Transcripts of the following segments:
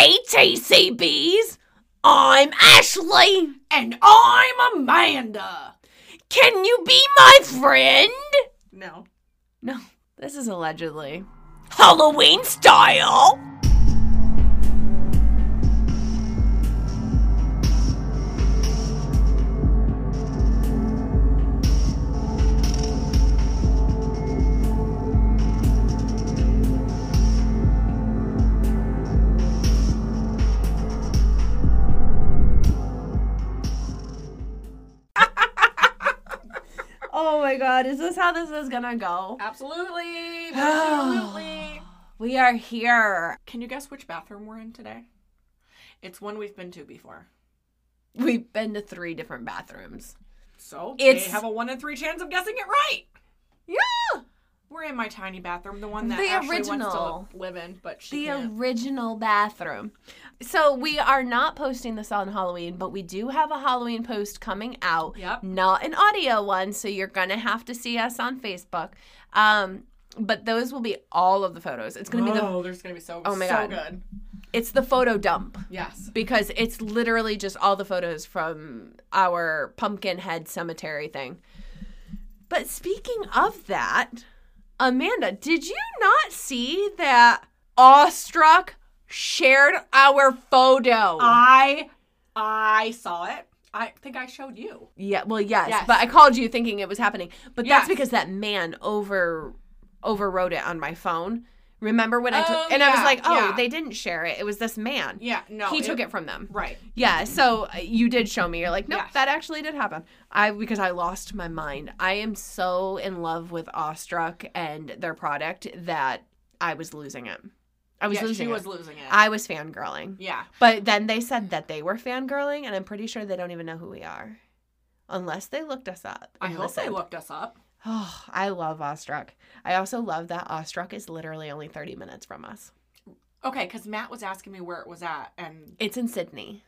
Hey, TCBs! I'm Ashley! And I'm Amanda. Can you be my friend? No. No, this is allegedly. Halloween style. God, is this how this is gonna go? Absolutely. Absolutely. We are here. Can you guess which bathroom we're in today? It's one we've been to before. We've been to three different bathrooms. So It's- they have a one in three chance of guessing it right. Yeah! We're in my tiny bathroom, the one that The Ashley original. wants to live in, but she The can't. original bathroom. So we are not posting this on Halloween, but we do have a Halloween post coming out. Yep. Not an audio one, so you're gonna have to see us on Facebook. Um, but those will be all of the photos. It's gonna be the oh, there's gonna be so Oh my so God. good. it's the photo dump. Yes. because it's literally just all the photos from our pumpkin head cemetery thing. But speaking of that, Amanda, did you not see that Awestruck shared our photo? I I saw it. I think I showed you. yeah, well, yes, Yes. but I called you thinking it was happening. But that's Yes. because that man over overwrote it on my phone. Remember when I took Oh, and I was like, "Oh, yeah. they didn't share it. It was this man." Yeah. No. he took it from them. Right. Yeah, so uh, you did show me. You're like, nope, Yes. that actually did happen. I because I lost my mind. I am so in love with Awestruck and their product that I was losing it. I was yeah, losing she it. was losing it. I was fangirling. yeah. But then they said that they were fangirling, and I'm pretty sure they don't even know who we are, unless they looked us up. I hope they looked us up. Oh, I love Awestruck. I also love that Awestruck is literally only 30 minutes from us. Okay, because Matt was asking me where it was at, and It's in Sidney.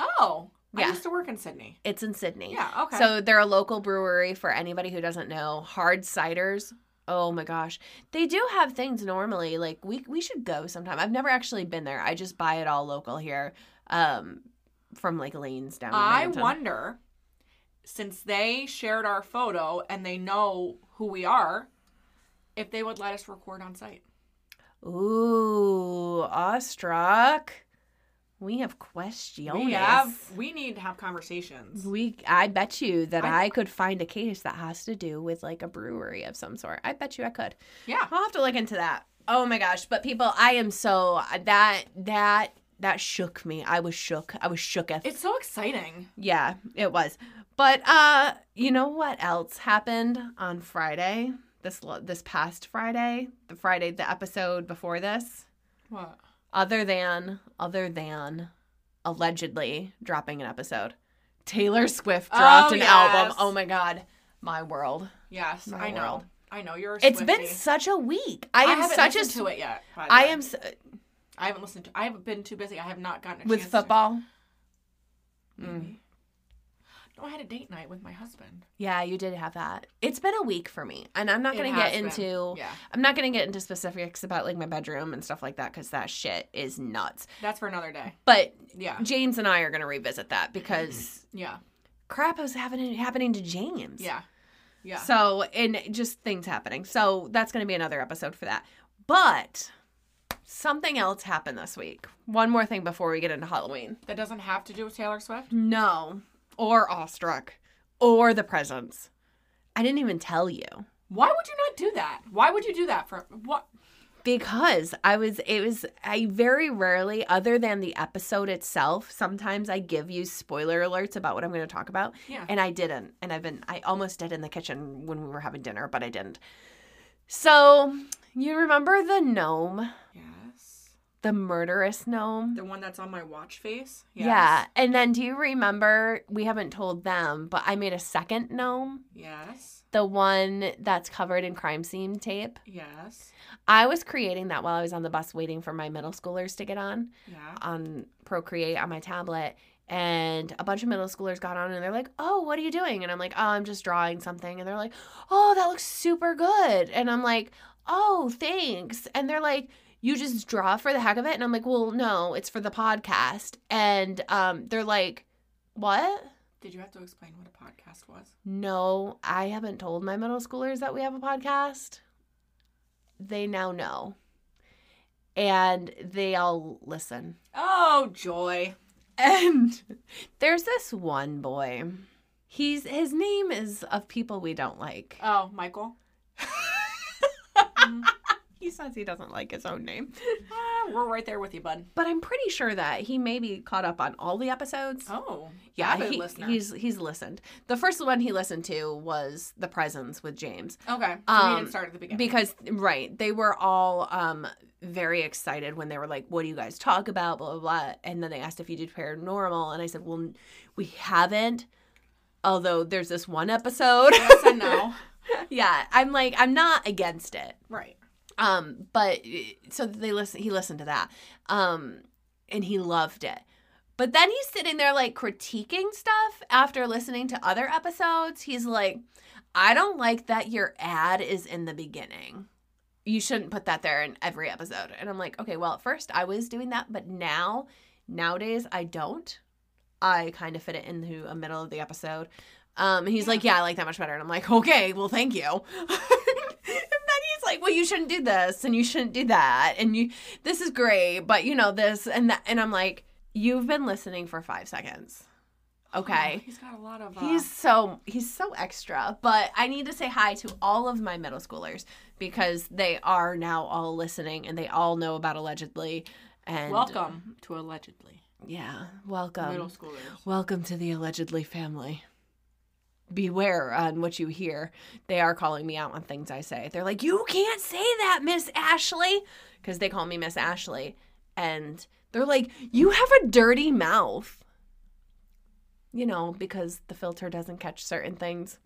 oh, Yeah. I used to work in Sidney. It's in Sidney. Yeah. Okay. So they're a local brewery for anybody who doesn't know. Hard ciders. Oh my gosh. They do have things normally. Like we we should go sometime. I've never actually been there. I just buy it all local here. Um from like lanes down I wonder, since they shared our photo and they know who we are, if they would let us record on site. Ooh, awestruck. We have questions. We have. We need to have conversations. We, I bet you that I, I- could find a case that has to do with like a brewery of some sort. I bet you I could. Yeah. I'll have to look into that. Oh my gosh! But people, I am so that that that shook me. I was shook. I was shooketh. It's so exciting. yeah, it was. But uh, you know what else happened on Friday? This this past Friday, the Friday, the episode before this. What? Other than other than allegedly dropping an episode, Taylor Swift dropped Oh, an yes. album. Oh my god, my world. Yes, My I know. I know you're. A It's been such a week. I I am such a. to it yet. I am. I haven't listened to. I haven't been too busy. I have not gotten a with chance football. To, Mm. No, I had a date night with my husband. Yeah, you did have that. It's been a week for me, and I'm not gonna get been. into. Yeah, I'm not gonna get into specifics about like my bedroom and stuff like that because that shit is nuts. that's for another day. But Yeah, James and I are gonna revisit that because yeah, crap was happening happening to James. yeah, yeah. So and just things happening. So that's gonna be another episode for that. But something else happened this week. One more thing before we get into Halloween. that doesn't have to do with Taylor Swift. No, or awestruck, or the presents. I didn't even tell you. Why would you not do that? Why would you do that for what? because I was it was I very rarely other than the episode itself sometimes I give you spoiler alerts about what I'm going to talk about Yeah. and I didn't and I've been I almost did in the kitchen when we were having dinner but I didn't. So, you remember the gnome, Yes. the murderous gnome? The one that's on my watch face. Yeah. And then do you remember we haven't told them, but I made a second gnome, Yes. the one that's covered in crime scene tape. Yes. I was creating that while I was on the bus waiting for my middle schoolers to get on Yeah. on Procreate on my tablet. And a bunch of middle schoolers got on and they're like, Oh, what are you doing? And I'm like, Oh, I'm just drawing something. And they're like, Oh, that looks super good. And I'm like, Oh, thanks. And they're like, you just draw for the heck of it? And I'm like, well, no, it's for the podcast. And um, they're like, what? Did you have to explain what a podcast was? No, I haven't told my middle schoolers that we have a podcast. They now know. And they all listen. Oh, joy. And there's this one boy. He's his name is of people we don't like. Oh, Michael. He says he doesn't like his own name. Ah, we're right there with you, bud. But I'm pretty sure that he maybe caught up on all the episodes. Oh, yeah, he- he's he's listened. The first one he listened to was The Presents with James. okay. So Um, we didn't start at the beginning. Because right, they were all um very excited when they were like, "What do you guys talk about?" Blah blah blah. And then they asked if you did paranormal, and I said, "Well, we haven't." Although there's this one episode. yes and no. yeah, I'm like, I'm not against it. Right. Um, but so they listen. He listened to that, um, and he loved it. But then he's sitting there like critiquing stuff after listening to other episodes. He's like, I don't like that your ad is in the beginning. You shouldn't put that there in every episode. And I'm like, okay, well, at first I was doing that, but now, nowadays, I don't. I kind of fit it into a middle of the episode. Um, and he's like, yeah, I like that much better. And I'm like, okay, well, thank you. and then he's like, well, you shouldn't do this and you shouldn't do that. And you, this is great, but you know, this and that. And I'm like, you've been listening for five seconds. Okay. Oh, he's got a lot of. Uh, He's so he's so extra, but I need to say hi to all of my middle schoolers because they are now all listening and they all know about allegedly. And welcome to allegedly yeah, welcome, middle schoolers. welcome to the allegedly family. Beware on what you hear. They are calling me out on things I say. They're like, "You can't say that, Miss Ashley," because they call me Miss Ashley, and they're like, "You have a dirty mouth." You know, because the filter doesn't catch certain things.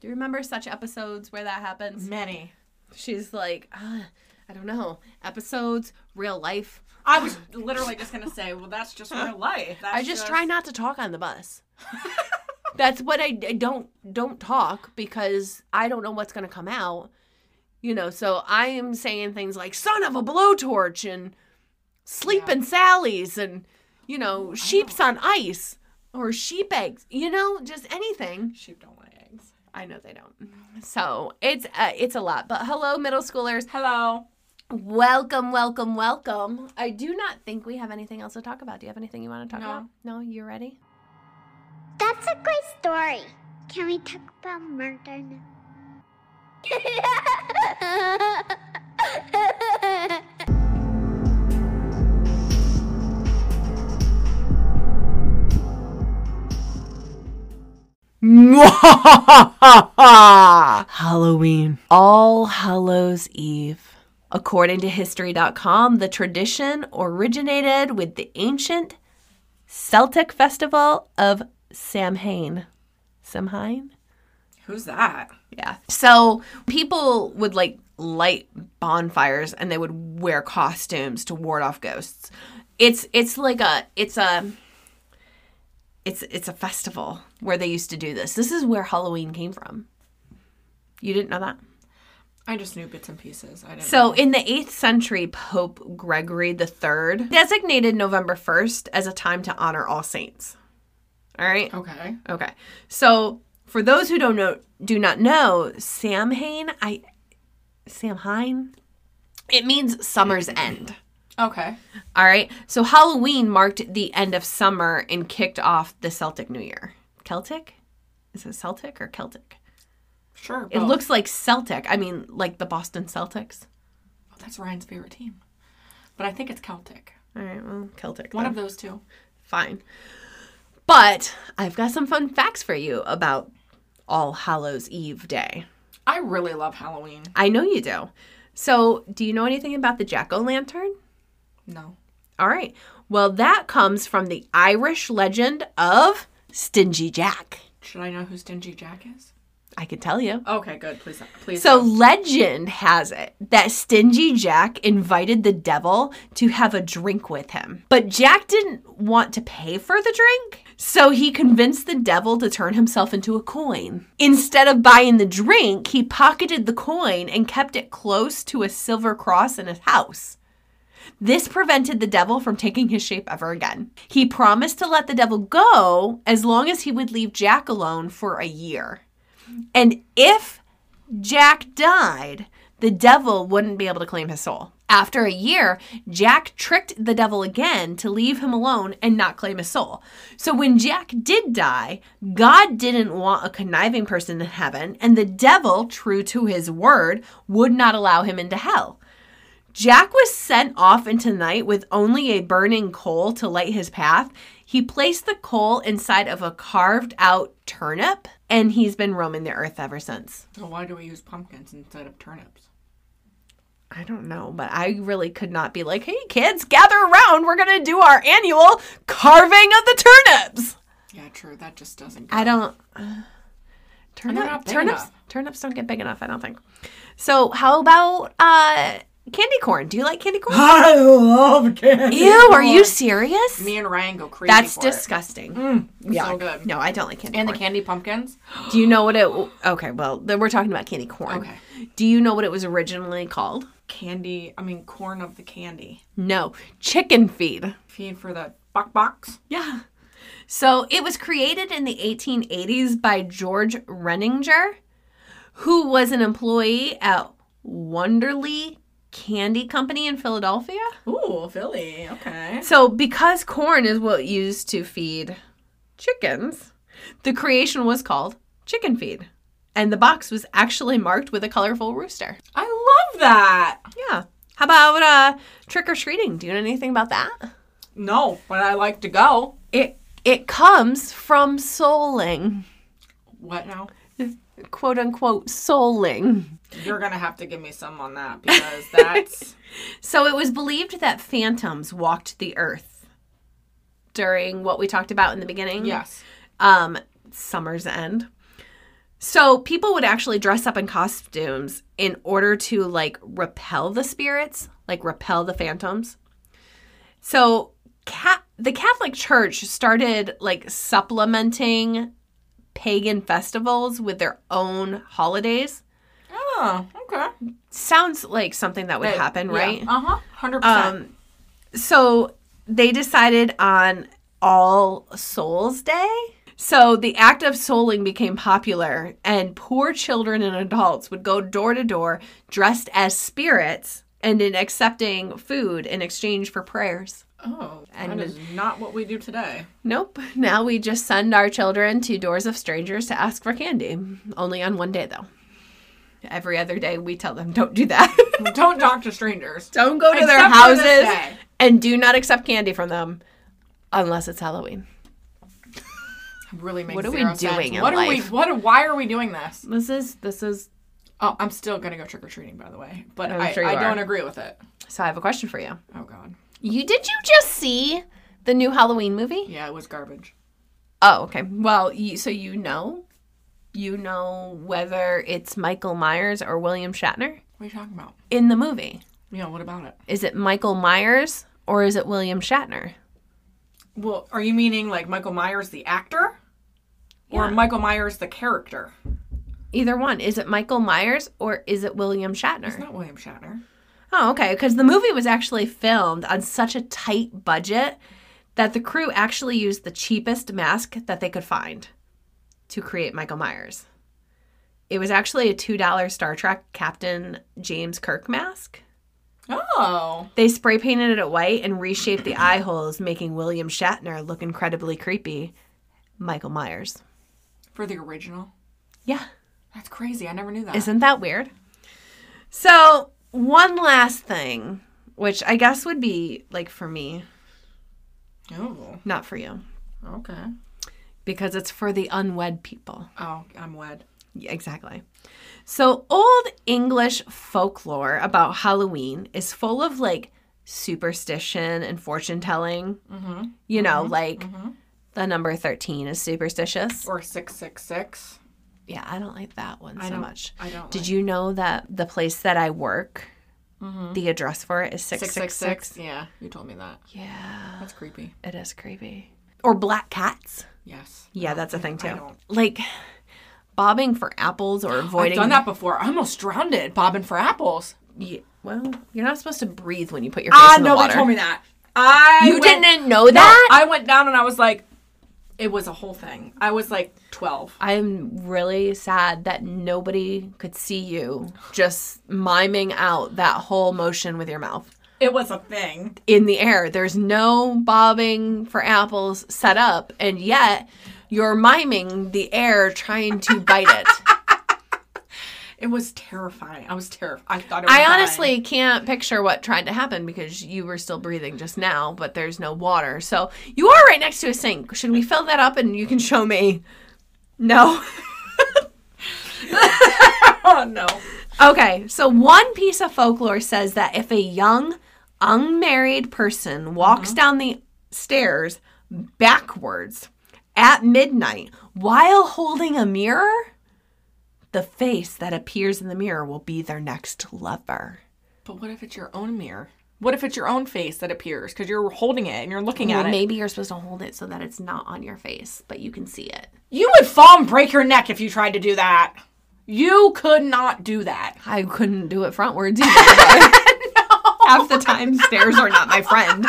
Do you remember such episodes where that happens? Many. She's like, uh, I don't know, episodes, real life. I was literally just gonna say, well, that's just real life. That's I just try not to talk on the bus. That's what I, I don't don't talk because I don't know what's gonna come out. You know, so I am saying things like "son of a blowtorch" and "sleeping Sally's" and you know "sheep's on ice" or "sheep eggs." You know, just anything. Sheep don't lay eggs. I know they don't. So it's uh, it's a lot. But hello, middle schoolers. Hello. Welcome, welcome, welcome. I do not think we have anything else to talk about. Do you have anything you want to talk No. about? No, you ready? That's a great story. Can we talk about murder now? Halloween. All Hallows Eve. According to History.com, the tradition originated with the ancient Celtic festival of Samhain. Samhain? Who's that? Yeah. So people would like light bonfires and they would wear costumes to ward off ghosts. It's it's like a it's a it's it's a festival where they used to do this. This is where Halloween came from. You didn't know that? I just knew bits and pieces. I didn't. So, know. in the 8th century, Pope Gregory III designated November 1st as a time to honor all saints. All right? okay. Okay. So for those who don't know, do not know, Samhain, I, Samhain, it means summer's end. Okay. All right. So Halloween marked the end of summer and kicked off the Celtic New Year. Celtic? Is it Celtic or Celtic? Sure. It looks like Celtic. I mean, like the Boston Celtics. Oh, that's Ryan's favorite team, but I think it's Celtic. All right. Well, Celtic. One then. of those two. fine. But I've got some fun facts for you about All Hallows Eve Day. I really love Halloween. I know you do. So, do you know anything about the jack o' lantern? No. All right. Well, that comes from the Irish legend of Stingy Jack. Should I know who Stingy Jack is? I can tell you. Okay, good. Please, please. So, legend has it that Stingy Jack invited the devil to have a drink with him. But Jack didn't want to pay for the drink, so he convinced the devil to turn himself into a coin. Instead of buying the drink, he pocketed the coin and kept it close to a silver cross in his house. This prevented the devil from taking his shape ever again. He promised to let the devil go as long as he would leave Jack alone for a year. And if Jack died, the devil wouldn't be able to claim his soul. After a year, Jack tricked the devil again to leave him alone and not claim his soul. So when Jack did die, God didn't want a conniving person in heaven, and the devil, true to his word, would not allow him into hell. Jack was sent off into night with only a burning coal to light his path. He placed the coal inside of a carved out turnip, and he's been roaming the earth ever since. So why do we use pumpkins instead of turnips? I don't know, but I really could not be like, hey kids, gather around. We're going to do our annual carving of the turnips. Yeah, true. That just doesn't. Go. I don't. Uh, turnip, turnips, enough. turnips don't get big enough, I don't think. So, how about uh, candy corn? Do you like candy corn? I love candy. Ew, are you serious? Me and Ryan go crazy. That's for it. disgusting. Mm, yeah, so good. No, I don't like candy corn. And the candy pumpkins. Do you know what it? Okay, well, then we're talking about candy corn. Okay. Do you know what it was originally called? Candy. I mean, corn of the candy. No, chicken feed. Feed for the buck box. Yeah. So it was created in the 1880s by George Renninger, who was an employee at Wunderle Candy Company in Philadelphia. Ooh, Philly. Okay. So, because corn is what used to feed chickens, the creation was called chicken feed. And the box was actually marked with a colorful rooster. I love that. Yeah. How about uh, trick or treating? Do you know anything about that? No, but I like to go. It it comes from souling, What now? quote unquote souling. You're gonna have to give me some on that because that's So it was believed that phantoms walked the earth during what we talked about in the beginning. yes. um, summer's end. So people would actually dress up in costumes in order to like repel the spirits, like repel the phantoms. So cat the Catholic Church started like supplementing pagan festivals with their own holidays. Oh, okay. Sounds like something that would happen, right? Uh huh. Hundred percent. Um, so they decided on All Souls Day. So the act of souling became popular, and poor children and adults would go door to door dressed as spirits and in accepting food in exchange for prayers. Oh, and- that is not what we do today. Nope. Now we just send our children to doors of strangers to ask for candy. Only on one day, though. Every other day, we tell them don't do that. Don't talk to strangers. don't go to their Except this houses and do not accept candy from them unless it's Halloween. Really makes What are we sense. doing in What are life? we? What? Why are we doing this? This is this is Oh, I'm still gonna go trick or treating, by the way, but I'm I, sure I don't agree with it. so I have a question for you. Oh God. You did you just see the new Halloween movie? Yeah, it was garbage. Oh, okay. Well, you, so you know you know whether it's Michael Myers or William Shatner What are you talking about? in the movie. Yeah, what about it? Is it Michael Myers or is it William Shatner? Well, are you meaning like Michael Myers the actor, or Yeah. Michael Myers the character? Either one. Is it Michael Myers or is it William Shatner? It's not William Shatner. Oh, okay. Because the movie was actually filmed on such a tight budget that the crew actually used the cheapest mask that they could find to create Michael Myers. It was actually a $2 Star Trek Captain James Kirk mask. Oh, They spray painted it white and reshaped the eye holes, making William Shatner look incredibly creepy. Michael Myers. for the original. Yeah. That's crazy. I never knew that. Isn't that weird? So, one last thing, which I guess would be like for me, Oh, not for you, okay. Because it's for the unwed people. Oh, I'm wed. Yeah, exactly. So, old English folklore about Halloween is full of like superstition and fortune telling. Mm-hmm. You know, mm-hmm. like mm-hmm. the number 13 is superstitious. Or six six six. Yeah, I don't like that one I so much. I don't. Did like you know that the place that I work, mm-hmm. the address for it is six 666? six six? Yeah, you told me that. Yeah, That's creepy. it is creepy. Or black cats. Yes. Yeah, that's a thing too. Like bobbing for apples or avoiding. I've done that before. I almost drowned it bobbing for apples. Yeah, well, you're not supposed to breathe when you put your Ah, face in the nobody water. told me that. I You went- didn't know No, that? I went down and I was like, it was a whole thing. I was like 12. I'm really sad that nobody could see you just miming out that whole motion with your mouth It was a thing. in the air. There's no bobbing for apples set up, and yet you're miming the air trying to bite it. It was terrifying. I was terrified. I thought it was I dying. honestly can't picture what tried to happen because you were still breathing just now, but there's no water. So you are right next to a sink. Should we fill that up and you can show me? No. Oh no. Okay, so one piece of folklore says that if a young, unmarried person walks mm-hmm. down the stairs backwards at midnight while holding a mirror, the face that appears in the mirror will be their next lover. But what if it's your own mirror? What if it's your own face that appears because you're holding it and you're looking Well, at it? maybe you're supposed to hold it so that it's not on your face, but you can see it. You would fall and break your neck if you tried to do that. You could not do that. I couldn't do it frontwards either. Half the time, stairs are not my friend.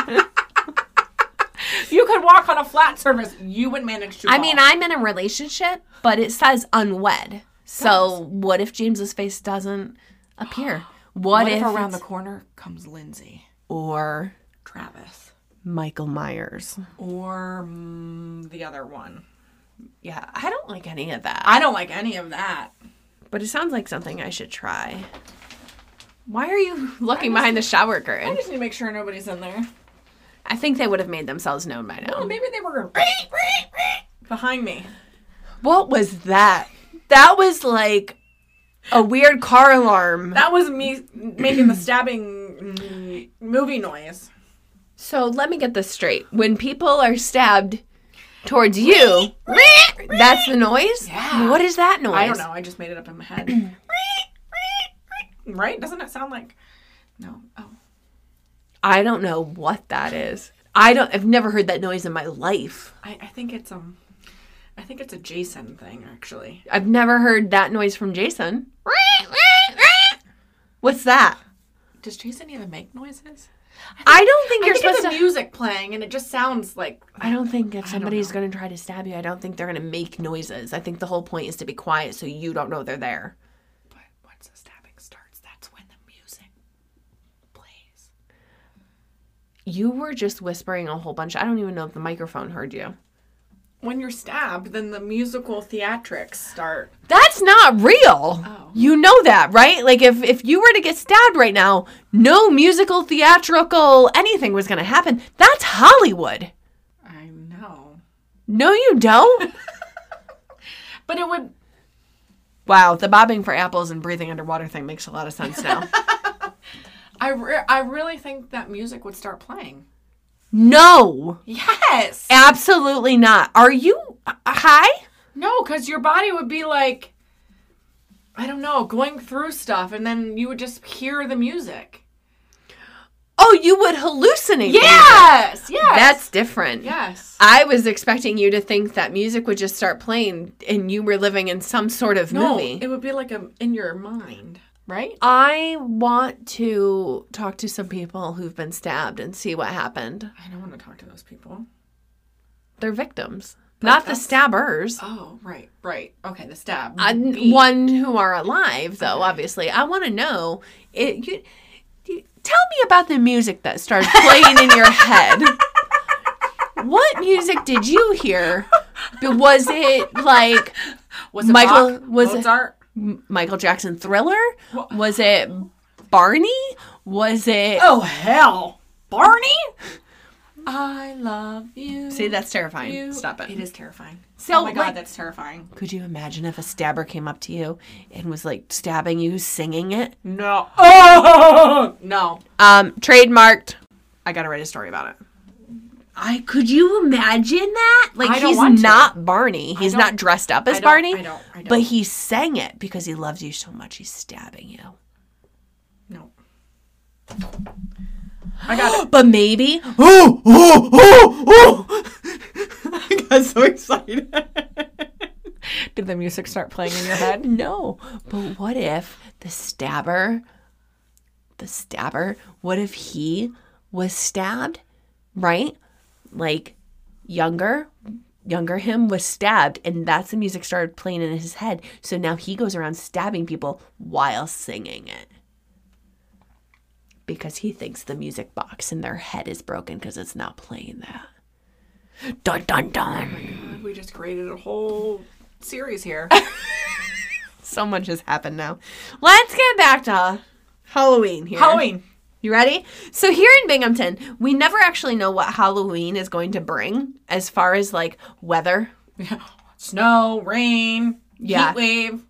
You could walk on a flat surface. You would manage to. I fall. mean, I'm in a relationship, but it says unwed. So what if James's face doesn't appear? What, what if, if around the it's- corner comes Lindsay, or Travis, Michael Myers? or mm, the other one? Yeah, I don't like any of that. I don't like any of that. But it sounds like something I should try. Why are you looking behind the shower curtain? I just need to make sure nobody's in there. I think they would have made themselves known by now. maybe they were behind me. What was that? That was like a weird car alarm. That was me making the stabbing movie noise. So let me get this straight. When people are stabbed towards you, that's the noise? Yeah. What is that noise? I don't know. I just made it up in my head. right? Doesn't it sound like? No. Oh. I don't know what that is. I don't I've never heard that noise in my life. I, I think it's um. I think it's a Jason thing, actually. I've never heard that noise from Jason. What's that? Does Jason even make noises? I don't think I you're think supposed to music playing, and it just sounds like. I don't think if somebody's going to try to stab you, I don't think they're going to make noises. I think the whole point is to be quiet so you don't know they're there. But once the stabbing starts, that's when the music plays. You were just whispering a whole bunch. I don't even know if the microphone heard you. When you're stabbed, then the musical theatrics start. That's not real. Oh. You know that, right? Like if if you were to get stabbed right now, no musical, theatrical, anything was going to happen. That's Hollywood. I know. No, you don't. But it would. wow, the bobbing for apples and breathing underwater thing makes a lot of sense now. I, re- I really think that music would start playing. no, Yes. absolutely not. Are you uh, high? No, because your body would be like, I don't know, going through stuff, and then you would just hear the music. Oh, you would hallucinate. music. Yes. Yes. That's different. yes. I was expecting you to think that music would just start playing and you were living in some sort of No, movie. it would be like a in your mind, right? I want to talk to some people who've been stabbed and see what happened. I don't want to talk to those people. They're victims, not the stabbers. Oh, right, right. Okay, the stab. Uh, Beat. one who are alive, though. Obviously, I want to know. It, you, you, tell me about the music that started playing in your head. What music did you hear? Was it like was it Michael- Bach? was it- Mozart? M- Michael Jackson Thriller? Was it Barney? Was it? Oh hell, Barney! I love you. See, that's terrifying. you. Stop it. It is terrifying. So, oh my god, like- that's terrifying. Could you imagine if a stabber came up to you and was like stabbing you, singing it? No. Oh no. Um, trademarked. I gotta write a story about it. I could you imagine that? Like he's want to. not Barney. He's don't- dressed up as I Barney. I don't- I But don't. he sang it because he loves you so much. He's stabbing you. No. I got it. But maybe. Oh, oh, oh, oh! I got so excited. Did the music start playing in your head? no, but what if the stabber the stabber? What if he was stabbed, right? Like younger, younger him was stabbed, and that's the music started playing in his head. So now he goes around stabbing people while singing it. Because he thinks the music box in their head is broken because it's not playing that. Dun dun dun. Oh we just created a whole series here. So much has happened now. Let's get back to Halloween here. Halloween. You ready? So here in Binghamton, we never actually know what Halloween is going to bring as far as like weather. Snow, rain, Yeah. heat wave.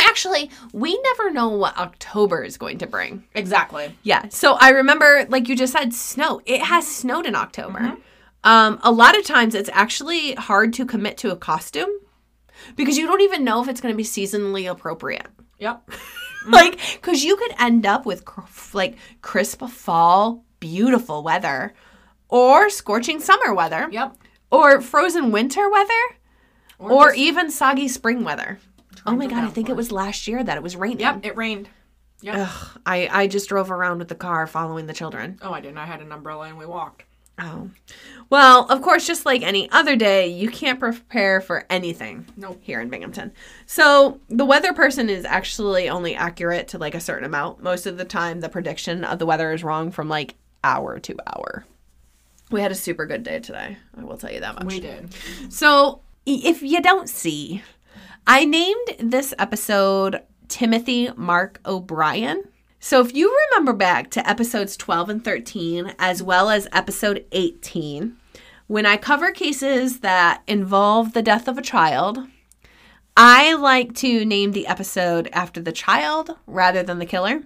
Actually, we never know what October is going to bring. Exactly. Yeah. So I remember, like you just said, snow. It has snowed in October. Um, a lot of times it's actually hard to commit to a costume because you don't even know if it's going to be seasonally appropriate. Yep. like because you could end up with cr- like crisp fall beautiful weather or scorching summer weather Yep. or frozen winter weather or, just even soggy spring weather oh my god i think it was last year that it was raining Yep. It rained. Yep. Ugh, I, I just drove around with the car following the children Oh, I didn't. I had an umbrella and we walked. Oh well of course just like any other day you can't prepare for anything Nope. here in Binghamton. So the weather person is actually only accurate to like a certain amount. Most of the time, the prediction of the weather is wrong from like hour to hour. We had a super good day today. I will tell you that much. We did. So if you don't see, I named this episode Timothy Marc O'Bryan. So if you remember back to episodes 12 and 13, as well as episode 18, when I cover cases that involve the death of a child, I like to name the episode after the child rather than the killer.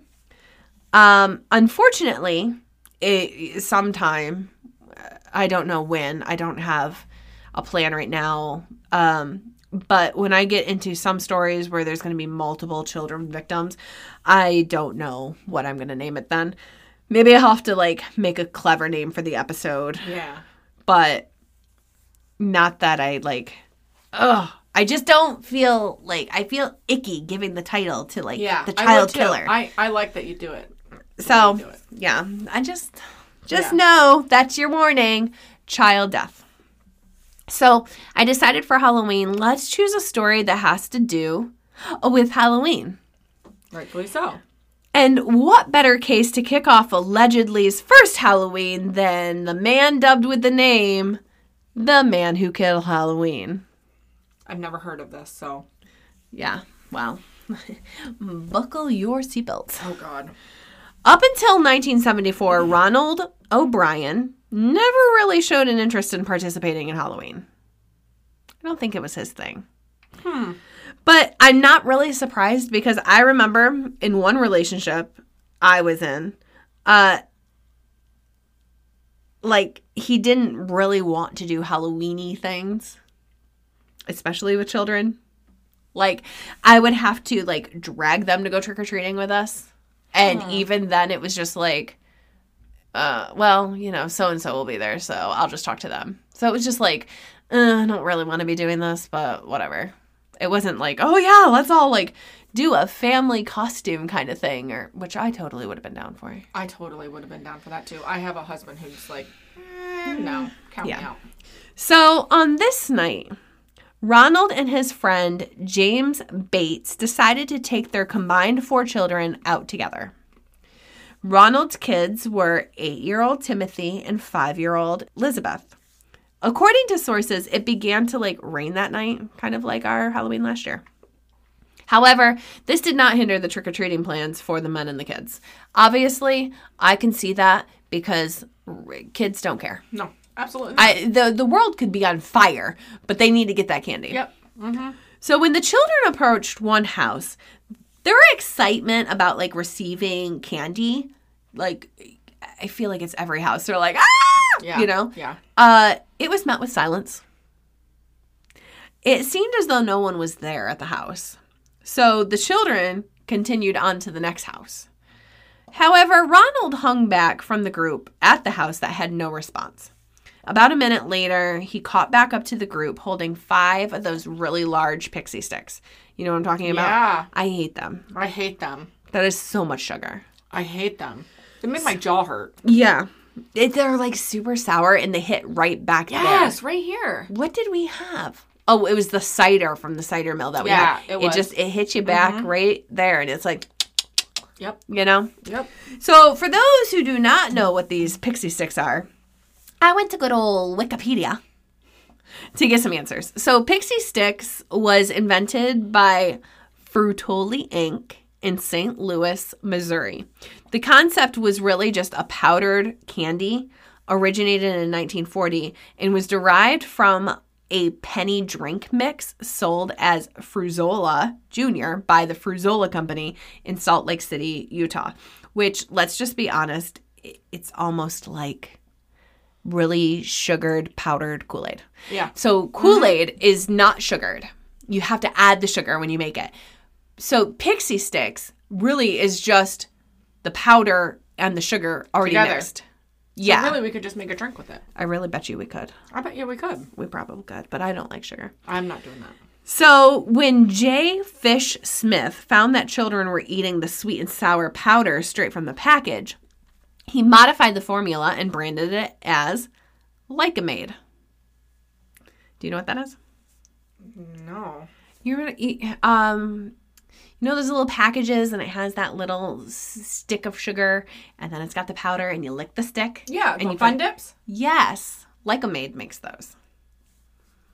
Um, unfortunately, it, sometime, I don't know when, I don't have a plan right now. Um, but when I get into some stories where there's going to be multiple children victims, I don't know what I'm going to name it then. Maybe I'll have to like make a clever name for the episode Yeah. but not that I like. Ugh, I just don't feel like I feel icky giving the title to like Yeah. the child too. killer. I, I like that you do it. so do it. yeah, I just just Yeah. know that's your warning: child death. So I decided for Halloween, let's choose a story that has to do with Halloween. Rightfully so. And what better case to kick off allegedly's first Halloween than the man dubbed with the name The Man Who Killed Halloween? I've never heard of this, so. Yeah, well, buckle your seatbelts. Oh, God. Up until 1974, Ronald O'Bryan never really showed an interest in participating in Halloween. I don't think it was his thing. Hmm. But I'm not really surprised because I remember in one relationship I was in, uh, like he didn't really want to do Halloweeny things, especially with children. Like I would have to like drag them to go trick or treating with us, and even then it was just like, uh, well, you know, so and so will be there, so I'll just talk to them. So it was just like, uh, I don't really want to be doing this, but whatever. It wasn't like, oh yeah, let's all like do a family costume kind of thing, or which I totally would have been down for. I totally would have been down for that, too. I have a husband who's like, eh, no, count me out. So on this night, Ronald and his friend James Bates decided to take their combined four children out together. Ronald's kids were eight year old Timothy and five year old Elizabeth. According to sources, it began to like rain that night, kind of like our Halloween last year. However, this did not hinder the trick or treating plans for the men and the kids. Obviously, I can see that because r- kids don't care. No, absolutely not. I the the world could be on fire, but they need to get that candy. yep. Mm-hmm. So when the children approached one house, their excitement about like receiving candy, like I feel like it's every house. They're like, ah, Yeah. you know, Yeah. uh, it was met with silence. It seemed as though no one was there at the house. So the children continued on to the next house. However, Ronald hung back from the group at the house that had no response. About a minute later, he caught back up to the group holding five of those really large Pixy Stix. You know what I'm talking about? Yeah. I hate them. I hate them. That is so much sugar. I hate them. They make my jaw hurt. Yeah. It, they're like super sour and they hit right back there. Yes, right here. What did we have? Oh, it was the cider from the cider mill that we Yeah, had. it was. just it hits you back mm-hmm. right there and it's like, Yep. you know? Yep. So, for those who do not know what these Pixy Stix are, I went to good old Wikipedia to get some answers. So, Pixy Stix was invented by Frutoli Inc. in St. Louis, Missouri. The concept was really just a powdered candy, originated in 1940, and was derived from a penny drink mix sold as Fruzola Jr. by the Fruzola Company in Salt Lake City, Utah. Which, let's just be honest, it's almost like really sugared powdered Kool Aid. Yeah. So Kool Aid is not sugared. You have to add the sugar when you make it. So Pixy Stix really is just the powder and the sugar already Together. mixed. So Yeah, really, we could just make a drink with it. I really bet you we could. I bet you we could. We probably could, but I don't like sugar. I'm not doing that. So, when J. Fish Smith found that children were eating the sweet and sour powder straight from the package, he modified the formula and branded it as Lik-M-Aid. Do you know what that is? No. You're gonna eat, um, you know those little packages, and it has that little stick of sugar, and then it's got the powder, and you lick the stick. Yeah, and you fun put- dips. Yes, Lik-M-Aid makes those.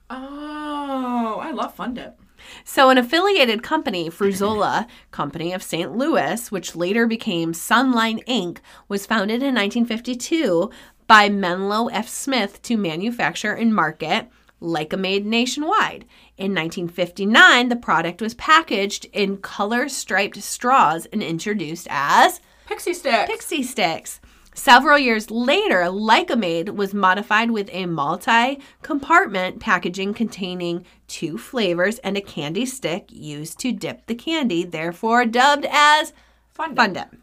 Oh, I love fun dip. So, an affiliated company, Fruzola Company of St. Louis, which later became Sunline Inc., was founded in 1952 by Menlo F. Smith to manufacture and market Lik-M-Aid nationwide. In 1959, the product was packaged in color striped straws and introduced as Pixy Stix. Pixy Stix. Several years later, Lik-M-Aid was modified with a multi compartment packaging containing two flavors and a candy stick used to dip the candy, therefore dubbed as fun dip.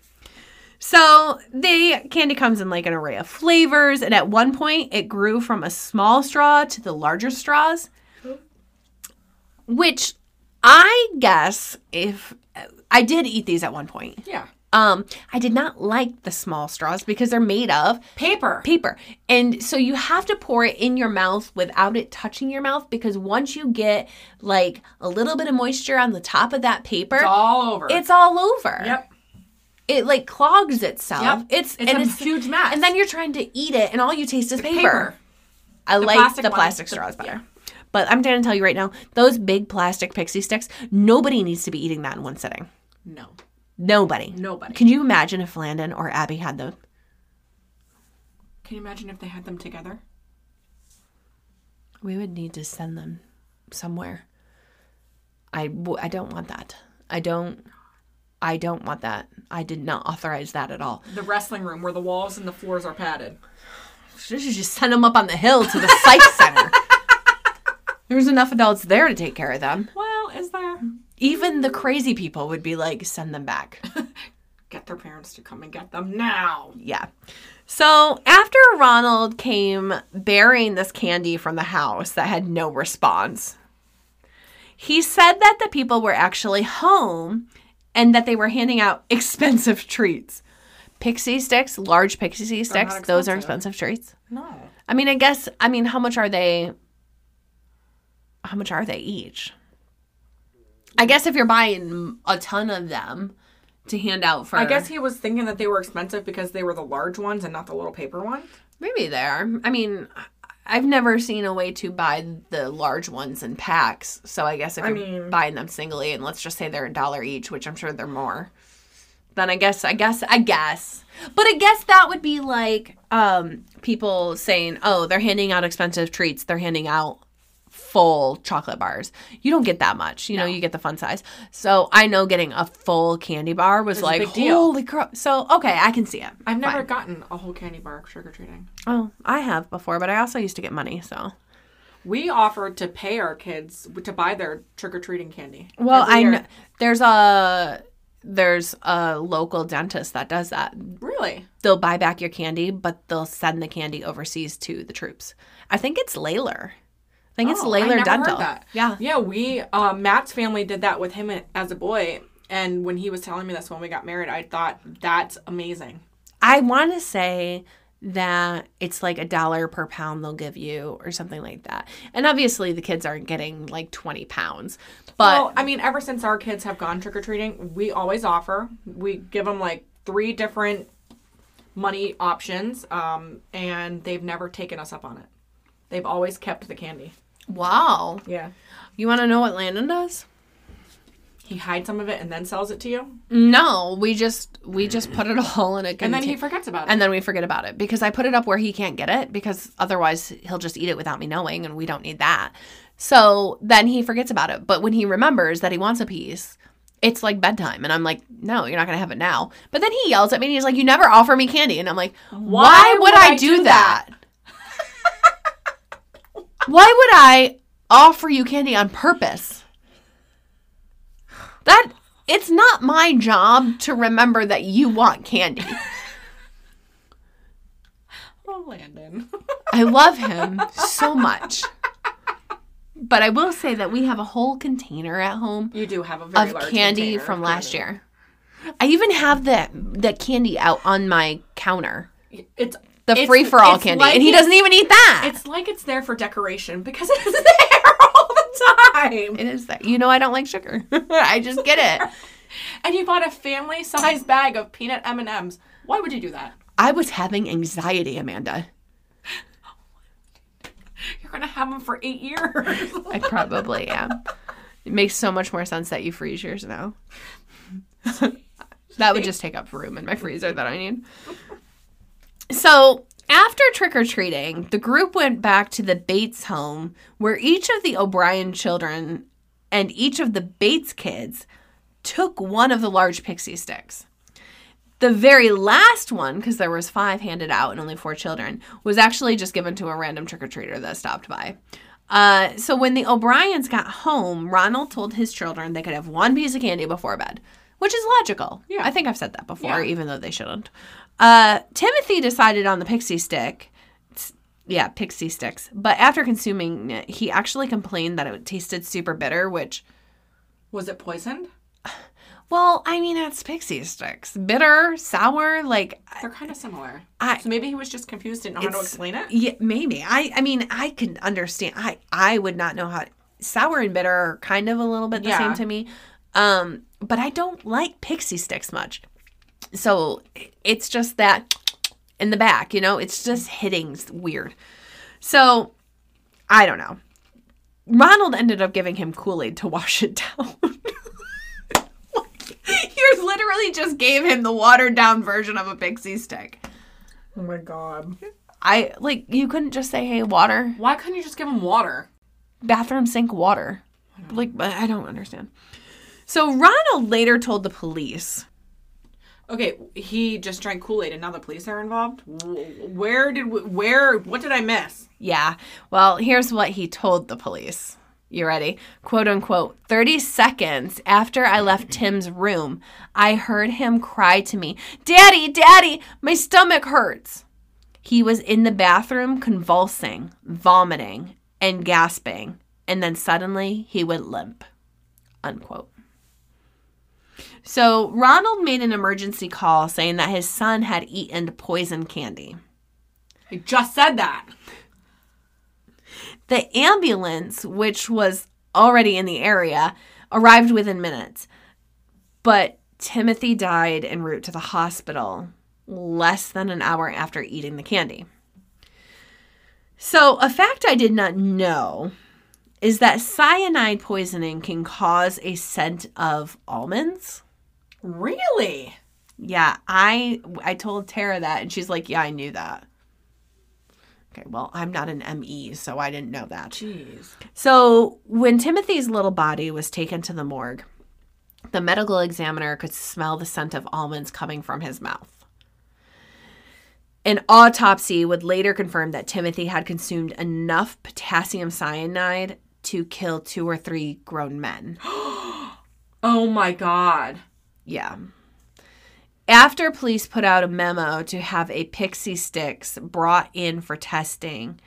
So the candy comes in like an array of flavors, and at one point it grew from a small straw to the larger straws, which I guess if I did eat these at one point. Yeah. Um, I did not like the small straws because they're made of Paper. paper. And so you have to pour it in your mouth without it touching your mouth because once you get like a little bit of moisture on the top of that paper, It's all over. it's all over. Yep. It like clogs itself. Yep. It's It's and a it's huge mess. And then you're trying to eat it and all you taste is paper. paper. I like plastic the one- plastic the- straws better. But I'm going to tell you right now, those big plastic Pixy Stix, nobody needs to be eating that in one sitting. No. Nobody. Nobody. Can you imagine if Landon or Abby had those? Can you imagine if they had them together? We would need to send them somewhere. I, w- I don't want that. I don't. I don't want that. I did not authorize that at all. The wrestling room where the walls and the floors are padded. Should just send them up on the hill to the psych center. There's enough adults there to take care of them. Well, is there? Even the crazy people would be like, send them back. Get their parents to come and get them now. Yeah. So after Ronald came bearing this candy from the house that had no response, he said that the people were actually home and that they were handing out expensive treats. Pixy Stix, large Pixy Stix, those are expensive. treats. No. I mean, I guess, I mean, how much are they? How much are they each? I guess if you're buying a ton of them to hand out for. I guess he was thinking that they were expensive because they were the large ones and not the little paper ones. Maybe they are. I mean, I've never seen a way to buy the large ones in packs. So I guess if I you're mean- buying them singly, and let's just say they're a dollar each, which I'm sure they're more, then I guess, I guess, I guess. But I guess that would be like um, people saying, "Oh, they're handing out expensive treats. They're handing out." Full chocolate bars. You don't get that much. You know, you get the fun size. So I know getting a full candy bar was It's like, holy crap. So, okay, I can see it. I've never Fine. gotten a whole candy bar trick or treating. Oh, I have before, but I also used to get money, so. We offered to pay our kids to buy their trick or treating candy. Well, I year. kn- there's a there's a local dentist that does that. Really? They'll buy back your candy, but they'll send the candy overseas to the troops. I think it's Layler. I think it's Oh, I Layler never heard Dental. that. Yeah. Yeah, we uh, Matt's family did that with him as a boy, And when he was telling me this when we got married, I thought that's amazing. I want to say that it's like a dollar per pound they'll give you or something like that. And obviously the kids aren't getting like 20 pounds. But well, I mean, ever since our kids have gone trick or treating, we always offer. We give them like three different money options, um, and they've never taken us up on it. They've always kept the candy. Wow. Yeah. You want to know what Landon does? He hides some of it and then sells it to you, No, we just we just put it all in a and then he forgets about it. and then we forget about it because I put it up where he can't get it because otherwise he'll just eat it without me knowing and we don't need that. So then he forgets about it. But when he remembers that he wants a piece, it's like bedtime and I'm like, "No, you're not going to have it now." But then he yells at me and he's like, "You never offer me candy." And I'm like, "Why, would, I, do, that?" Why would I offer you candy on purpose? That it's not my job to remember that you want candy. oh, Landon. I love him so much. But I will say that we have a whole container at home you do have a very of large candy container from last year. I even have the the candy out on my counter. It's The it's- free for all candy. like and he doesn't even eat that. It's like it's there for decoration because it's there all the time. it is that. You know I don't like sugar. I just get it. And you bought a family size bag of peanut M&Ms. Why would you do that? I was having anxiety, Amanda. You're gonna have them for eight years. I probably am. It makes so much more sense that you freeze yours now. that would just take up room in my freezer that I need. So, after trick or treating, the group went back to the Bates home where each of the O'Bryan children and each of the Bates kids took one of the large Pixy Stix. The very last one, because there was five handed out and only four children, was actually just given to a random trick or treater that stopped by. Uh, so when the O'Bryans got home, Ronald told his children they could have one piece of candy before bed, which is logical. Yeah. I think I've said that before, Yeah. even though they shouldn't. Uh, Timothy decided on the pixie stick. It's- yeah, Pixy Stix. But after consuming it, he actually complained that it tasted super bitter, which Was it poisoned? well, I mean, it's Pixy Stix. Bitter, sour, like They're kind of similar. I So maybe he was just confused, didn't know how to explain it. Yeah, maybe. I I mean, I can understand. I I would not know how sour and bitter are kind of a little bit the Yeah. same to me. Um, but I don't like Pixy Stix much. So it's just that in the back, you know, it's just hitting weird. So I don't know. Ronald ended up giving him Kool-Aid to wash it down. you literally just gave him the watered down version of a pixie stick. Oh my god. I like you couldn't just say, "Hey, water, Why couldn't you just give him water? bathroom sink water." Like but I don't understand. So Ronald later told the police. Okay, he just drank Kool Aid, and now the police are involved. Where did we, where? What did I miss? Yeah. Well, here's what he told the police. You ready? Quote unquote. 30 seconds after I left Tim's room, I heard him cry to me, Daddy, Daddy, my stomach hurts. He was in the bathroom convulsing, vomiting, and gasping, and then suddenly he went limp. Unquote. So Ronald made an emergency call saying that his son had eaten poison candy. I just said that. The ambulance, which was already in the area, arrived within minutes. But Timothy died en route to the hospital less than an hour after eating the candy. So, a fact I did not know is that cyanide poisoning can cause a scent of almonds. Really? Yeah, I I told Tara that and she's like, "Yeah, I knew that." Okay, well, I'm not an ME, so I didn't know that. Jeez. So, when Timothy's little body was taken to the morgue, the medical examiner could smell the scent of almonds coming from his mouth. An autopsy would later confirm that Timothy had consumed enough potassium cyanide to kill two or three grown men. Oh my god. Yeah. After police put out a memo to have a Pixy Stix brought in for testing,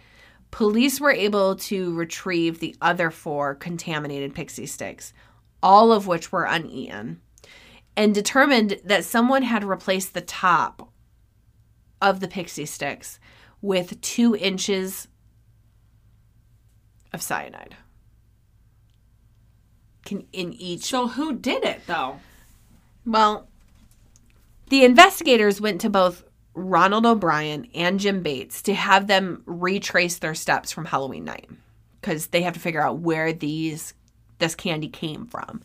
police were able to retrieve the other four contaminated Pixy Stix, all of which were uneaten. and determined that someone had replaced the top of the Pixy Stix with two inches of cyanide. Can, in each So who did it though? Well, the investigators went to both Ronald O'Bryan and Jim Bates to have them retrace their steps from Halloween night because they have to figure out where these this candy came from.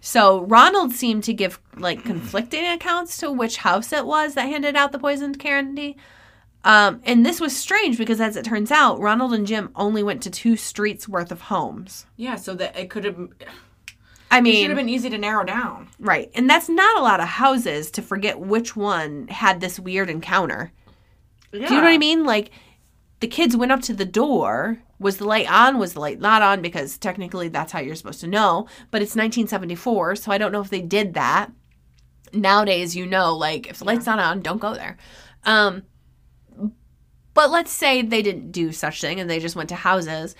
So Ronald seemed to give like conflicting accounts to which house it was that handed out the poisoned candy. Um, and this was strange because, as it turns out, Ronald and Jim only went to two streets worth of homes. Yeah, so that it could have. I mean, It should have been easy to narrow down. Right. And that's not a lot of houses to forget which one had this weird encounter. Do you know what I mean? Like the kids went up to the door. Was the light on? Was the light not on? Because technically that's how you're supposed to know. But it's 1974, so I don't know if they did that. Nowadays, you know, like if the light's not on, don't go there. Um, but let's say they didn't do such thing and they just went to houses.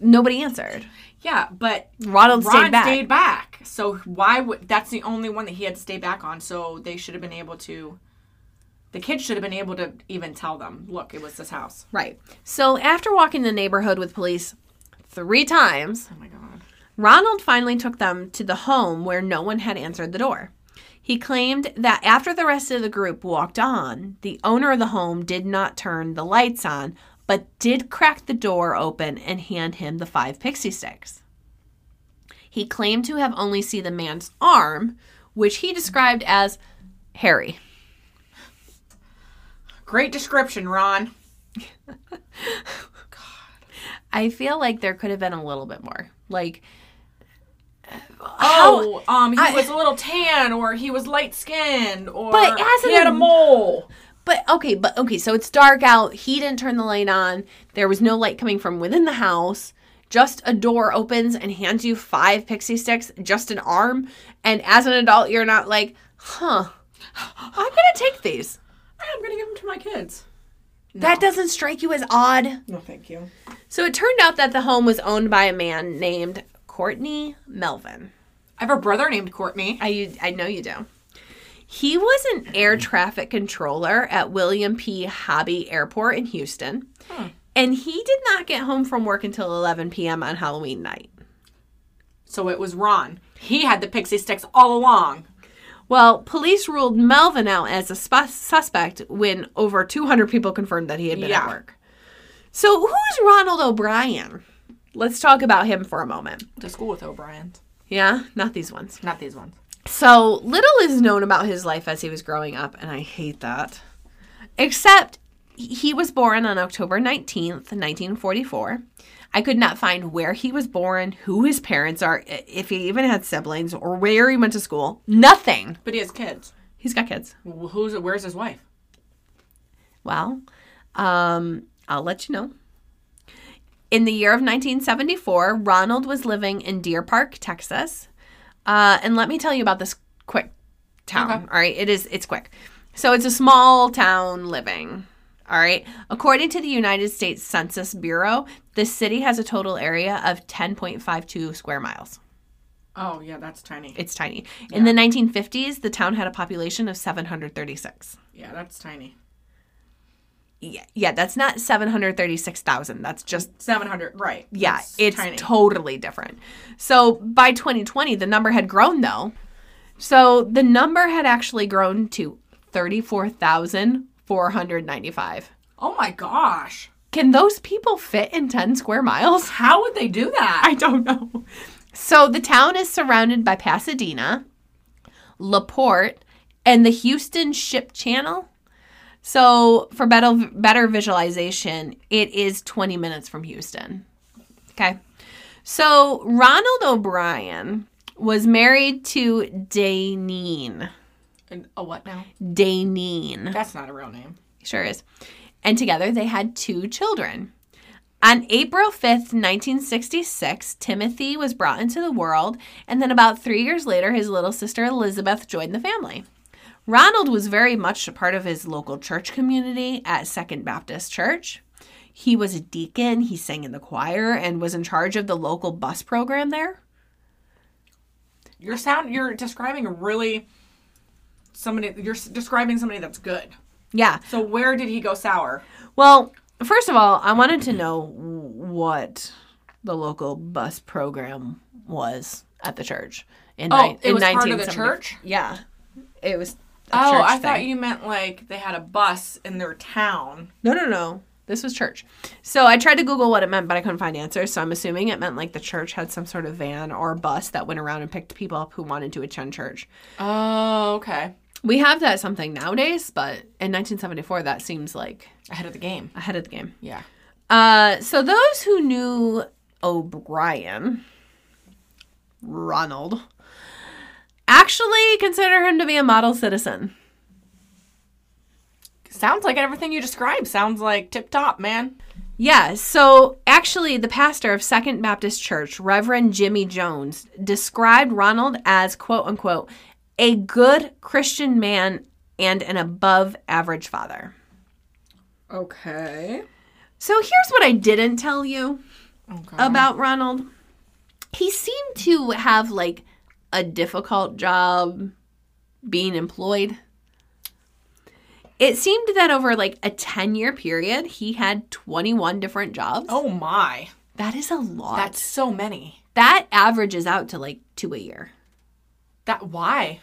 Nobody answered. Yeah, but Ronald Ron stayed back. stayed back. So why would that's the only one that he had to stay back on? So they should have been able to. The kids should have been able to even tell them, look, it was this house. Right. So after walking the neighborhood with police three times, Oh my god. Ronald finally took them to the home where no one had answered the door. He claimed that after the rest of the group walked on, the owner of the home did not turn the lights on, but did crack the door open and hand him the five Pixy Stix. He claimed to have only seen the man's arm, which he described as hairy. Great description, Ron. I feel like there could have been a little bit more. Like, Oh, um, he I- was a little tan, or he was light skinned, or But as he an- had a mole. But okay, but okay, so it's dark out. He didn't turn the light on. There was no light coming from within the house. Just a door opens and hands you five Pixy Stix, just an arm. And as an adult, you're not like, huh, I'm going to take these. I'm gonna give them to my kids. That doesn't strike you as odd. No, thank you. So it turned out that the home was owned by a man named Courtney Melvin. I have a brother named Courtney. I, I know you do. He was an air traffic controller at William P. Hobby Airport in Houston. And he did not get home from work until 11 p.m. on Halloween night. So it was Ron. He had the Pixy Stix all along. Well, police ruled Melvin out as a sp- suspect when over 200 people confirmed that he had been at work. So, who's Ronald O'Bryan? Let's talk about him for a moment. To school with O'Brien's. Yeah, not these ones. Not these ones. So little is known about his life as he was growing up, and I hate that. Except he was born on October 19th, 1944. I could not find where he was born, who his parents are, if he even had siblings, or where he went to school. Nothing. But he has kids. He's got kids. Wh- Who's where's his wife? Well, um, I'll let you know. In the year of 1974, Ronald was living in Deer Park, Texas. Uh, and let me tell you about this quick town. Okay. All right, it is it's quick. So it's a small town living. All right. According to the United States Census Bureau, the city has a total area of 10.52 square miles. Oh yeah, that's tiny. It's tiny. In the 1950s, the town had a population of 736. Yeah, that's tiny. Yeah, yeah, that's not 736,000. That's just Seven hundred, right? Yeah, That's it's tiny. totally different. So by 2020, the number had grown though. So the number had actually grown to 34,495. oh my gosh, Can those people fit in 10 square miles? how would they do that? I don't know. So the town is surrounded by Pasadena, LaPorte, and the Houston Ship Channel. So for better better visualization, it is 20 minutes from Houston. Okay. So Ronald O'Bryan was married to. And a what now? Daynene. That's not a real name. Sure is. And together they had two children. On April 5th, 1966, Timothy was brought into the world, and then about three years later, his little sister Elizabeth joined the family. Ronald was very much a part of his local church community at Second Baptist Church. He was a deacon, he sang in the choir, and was in charge of the local bus program there. You're sound. You're describing a really somebody. You're describing somebody that's good. Yeah. So where did he go sour? Well, first of all, I wanted to know what the local bus program was at the church. In Oh, ni- it in was part of the church? Yeah, it was. Oh, I thought you meant like they had a bus in their town. No, no, no. This was church. So I tried to Google what it meant, but I couldn't find answers. So I'm assuming it meant like the church had some sort of van or bus that went around and picked people up who wanted to attend church. Oh, okay. We have that something nowadays, but in 1974, that seems like Ahead of the game. ahead of the game. Yeah. Uh, so those who knew O'Bryan, Ronald, actually consider him to be a model citizen. Sounds like everything you described sounds like tip top, man. Yeah, so actually, the pastor of Second Baptist Church, Reverend Jimmy Jones, described Ronald as quote unquote a good Christian man and an above average father. Okay. So here's what I didn't tell you. Okay. about Ronald. He seemed to have like a difficult job being employed. It seemed that over like a 10 year period, he had 21 different jobs. oh my. That is a lot. That's so many. that averages out to like two a year. That why?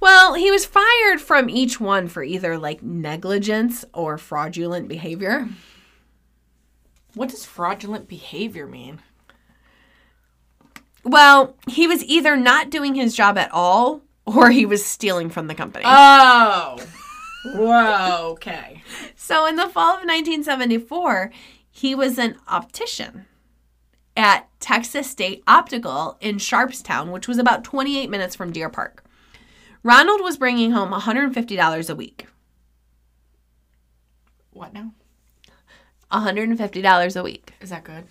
Well, he was fired from each one for either like negligence or fraudulent behavior. What does fraudulent behavior mean? Well, he was either not doing his job at all or he was stealing from the company. Oh. Whoa. Okay. So in the fall of 1974, he was an optician at Texas State Optical in Sharpstown, which was about 28 minutes from Deer Park. Ronald was bringing home $150 a week. What now? $150 a week. Is that good?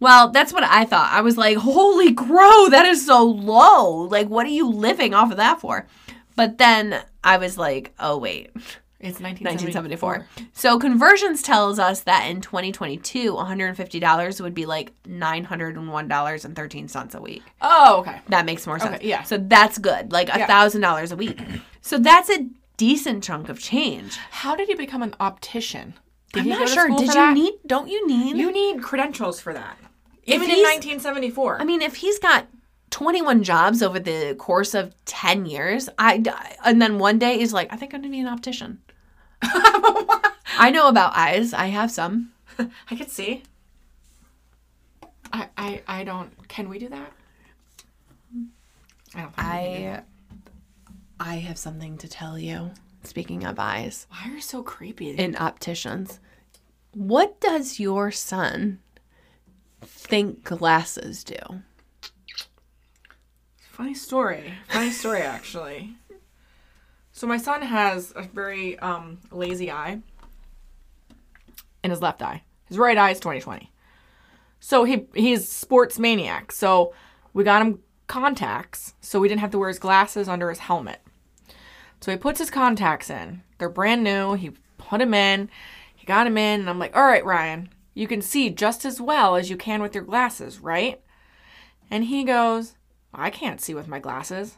Well, that's what I thought. I was like, holy crow, that is so low. Like, what are you living off of that for? But then I was like, oh, wait. It's 1974. 1974. So conversions tells us that in 2022, $150 would be like $901.13 a week. Oh, okay. That makes more sense. Okay, yeah. So that's good. Like Yeah. $1,000 a week. so that's a decent chunk of change. How did he become an optician? Did I'm not sure. Did you that? need, don't you need? You need credentials for that. Even in 1974. I mean, if he's got 21 jobs over the course of 10 years, I, and then one day he's like, I think I'm going to be an optician. I know about eyes. I have some. I could see. I, I I don't. Can we do that? I don't. Think we do I. I have something to tell you. Speaking of eyes Why are you so creepy? In opticians, what does your son think glasses do? Funny story. Funny story, actually. So my son has a very um, lazy eye in his left eye. His right eye is 20/20. So he he's sports maniac. So we got him contacts, so we didn't have to wear his glasses under his helmet. So he puts his contacts in. They're brand new. He put them in. He got them in, and I'm like, "All right, Ryan, you can see just as well as you can with your glasses, right?" And he goes, I can't see with my glasses.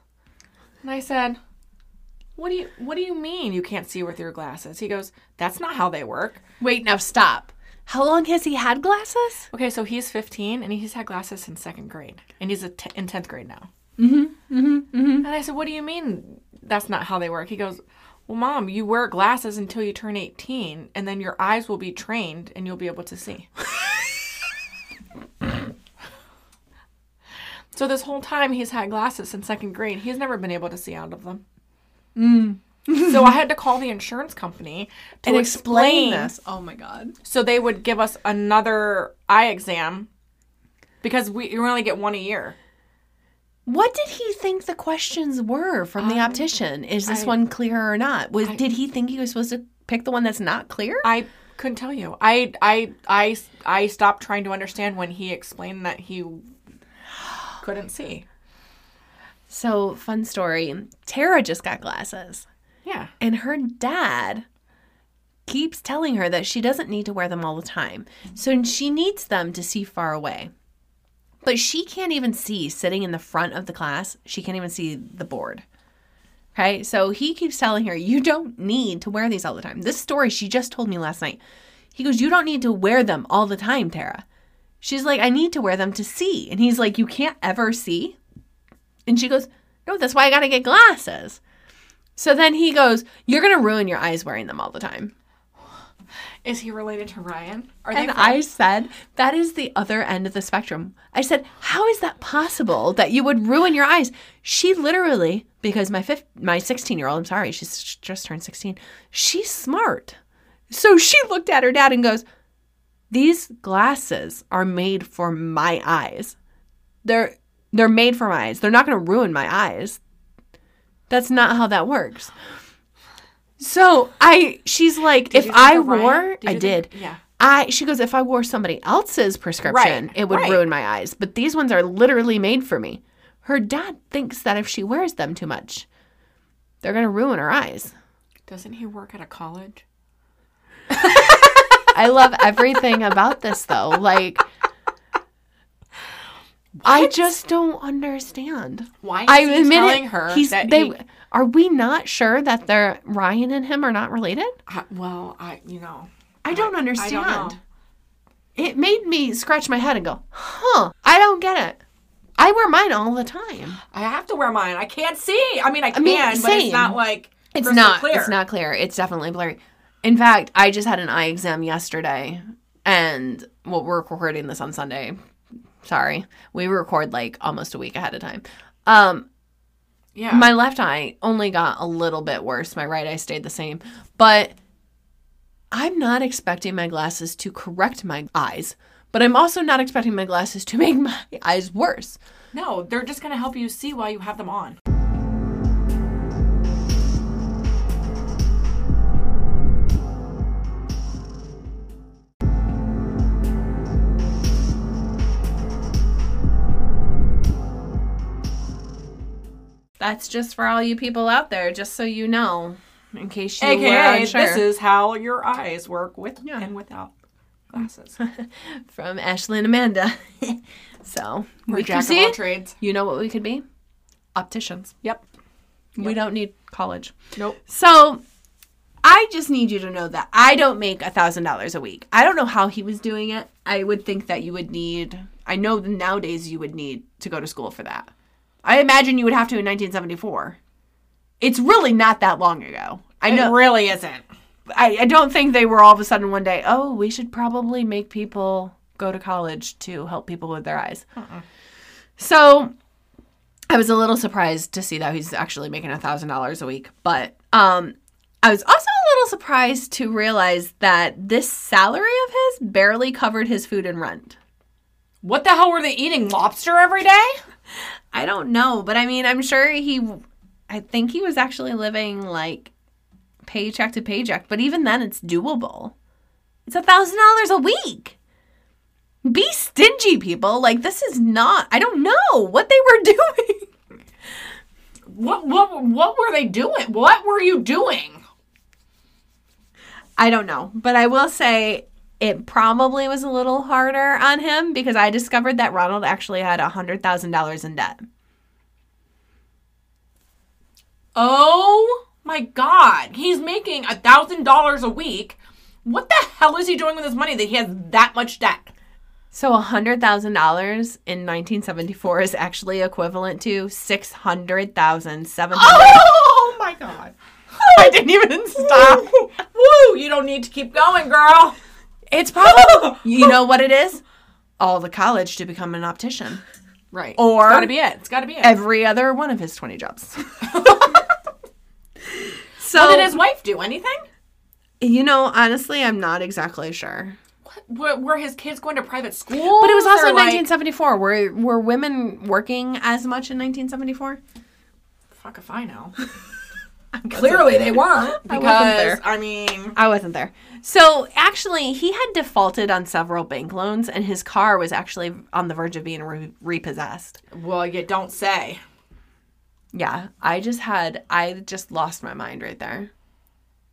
And I said, What do you what do you mean you can't see with your glasses? He goes, That's not how they work. Wait, now stop. How long has he had glasses? Okay, so he's 15 and he's had glasses since second grade, and he's a t- in 10th grade now. Mm-hmm. Mm-hmm. Mm-hmm. And I said, What do you mean that's not how they work? He goes, Well, mom, you wear glasses until you turn 18, and then your eyes will be trained and you'll be able to see. so this whole time he's had glasses since second grade. He's never been able to see out of them. Mm. so I had to call the insurance company to And explain, explain this. Oh my god. so they would give us another eye exam because we you only get one a year. What did he think the questions were from the optician? Is this I- one clear or not? Was did he think he was supposed to pick the one that's not clear? I couldn't tell you. I I I I stopped trying to understand when he explained that he couldn't see. So, fun story. Tara just got glasses, Yeah. and her dad keeps telling her that she doesn't need to wear them all the time. So, she needs them to see far away. But she can't even see sitting in the front of the class, she can't even see the board. Okay, so he keeps telling her, You don't need to wear these all the time. This story she just told me last night. He goes, You don't need to wear them all the time, Tara. She's like, I need to wear them to see. And he's like, You can't ever see? And she goes, No, that's why I gotta get glasses. So then he goes, You're gonna ruin your eyes wearing them all the time. Is he related to Ryan? Are And they I said, That is the other end of the spectrum. I said, How is that possible that you would ruin your eyes? She literally, because my fifth, my 16 year old, I'm sorry, she's just turned 16, she's smart. So she looked at her dad and goes, These glasses are made for my eyes. They're they're made for my eyes. They're not going to ruin my eyes. That's not how that works. So I, she's like, Did if I Ryan? wore, Did I did. think- yeah. I she goes, if I wore somebody else's prescription, Right, it would right. ruin my eyes. But these ones are literally made for me. Her dad thinks that if she wears them too much, they're gonna ruin her eyes. Doesn't he work at a college? I love everything about this though. Like I just don't understand. Why is I he admit telling it, her he's that they he, are we not sure that they're Ryan and him are not related? I- well, I you know, I don't I understand. don't know. It made me scratch my head and go, huh, I don't get it. I wear mine all the time. I have to wear mine. I can't see. I mean, I can, mean, but same. it's not like It's not. clear. It's not clear. It's definitely blurry. In fact, I just had an eye exam yesterday, and well, we're recording this on Sunday. Sorry, we record like almost a week ahead of time. Um, Yeah. my left eye only got a little bit worse. My right eye stayed the same, but I'm not expecting my glasses to correct my eyes. But I'm also not expecting my glasses to make my eyes worse. no, they're just gonna help you see while you have them on. That's just for all you people out there, just so you know, in case you were AKA, unsure. this is how your eyes work with Yeah. and without glasses. from Ashley and Amanda. so We're we jack of all trades. You know what we could be? Opticians. Yep. We don't need college. Nope. So I just need you to know that I don't make a thousand dollars a week. I don't know how he was doing it. I would think that you would need. I know nowadays you would need to go to school for that. I imagine you would have to in 1974. It's really not that long ago. I It know. really isn't. I, I don't think they were all of a sudden one day, oh, we should probably make people go to college to help people with their eyes. So I was a little surprised to see that he's actually making a thousand dollars a week. But um I was also a little surprised to realize that this salary of his barely covered his food and rent. What the hell were they eating? Lobster every day? I don't know, but I mean, I'm sure he I think he was actually living like paycheck to paycheck, but even then it's doable. It's a thousand dollars a week. Be stingy, people. Like this is not I don't know what they were doing. What what what were they doing? What were you doing? I don't know. But I will say it probably was a little harder on him because I discovered that Ronald actually had a hundred thousand dollars in debt. Oh my god. He's making a thousand dollars a week. What the hell is he doing with his money that he has that much debt? So $100,000 in 1974 is actually equivalent to 600,700. Oh my god. I didn't even stop. Woo! You don't need to keep going, girl. It's probably, you know what it is? All the college to become an optician. Right. Or- it's gotta be it. It's gotta be it. Every other one of his 20 jobs. so, Well, did his wife do anything? you know, honestly, I'm not exactly sure. Were, were his kids going to private school? But it was also 1974. Were, were women working as much in 1974? Fuck if I know. Clearly they weren't I because wasn't there. I mean, I wasn't there. So actually, he had defaulted on several bank loans, and his car was actually on the verge of being re- repossessed. well, you don't say. Yeah, I just had, I just lost my mind right there.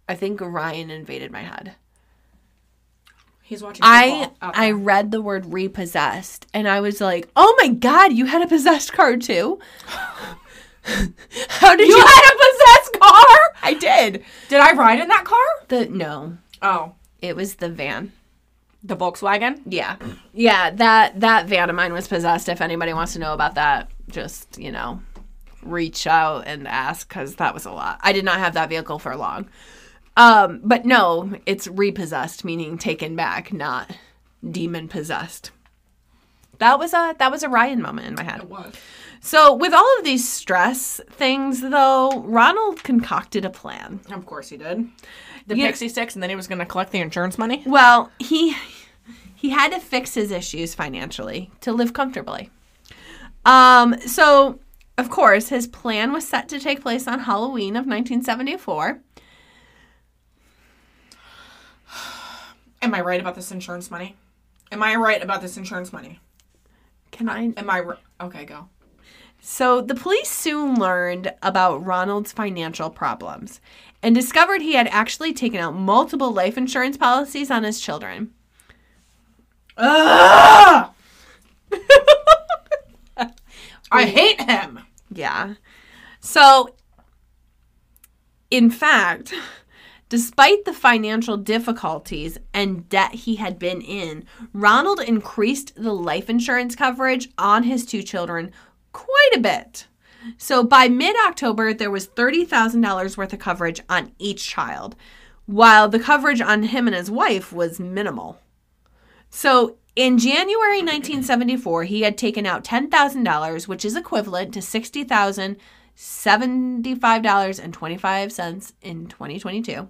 I think Ryan invaded my head. He's watching. I football oh. I read the word repossessed and I was like, "Oh my god, you had a possessed car too?" How did you, You had a possessed car? I did. Did I ride in that car? The no, Oh, it was the van. the Volkswagen. Yeah. Yeah, that that van of mine was possessed. If anybody wants to know about that, just, you know, reach out and ask cuz that was a lot. I did not have that vehicle for long. Um, but no, it's repossessed meaning taken back, not demon possessed. That was a that was a Ryan moment in my head. It was. So, with all of these stress things though, Ronald concocted a plan. Of course he did. The. Pixy Stix, and then he was going to collect the insurance money. Well, he he had to fix his issues financially to live comfortably. Um, so of course, his plan was set to take place on Halloween of 1974. Am I right about this insurance money? Am I right about this insurance money? Can I? Am I okay? Go. So the police soon learned about Ronald's financial problems and discovered he had actually taken out multiple life insurance policies on his children. Ah! I hate him. Yeah. So, in fact, despite the financial difficulties and debt he had been in, Ronald increased the life insurance coverage on his two children quite a bit. So, by mid October, there was $30,000 worth of coverage on each child, while the coverage on him and his wife was minimal. So in January 1974, he had taken out $10,000, which is equivalent to $60,075.25 in 2022.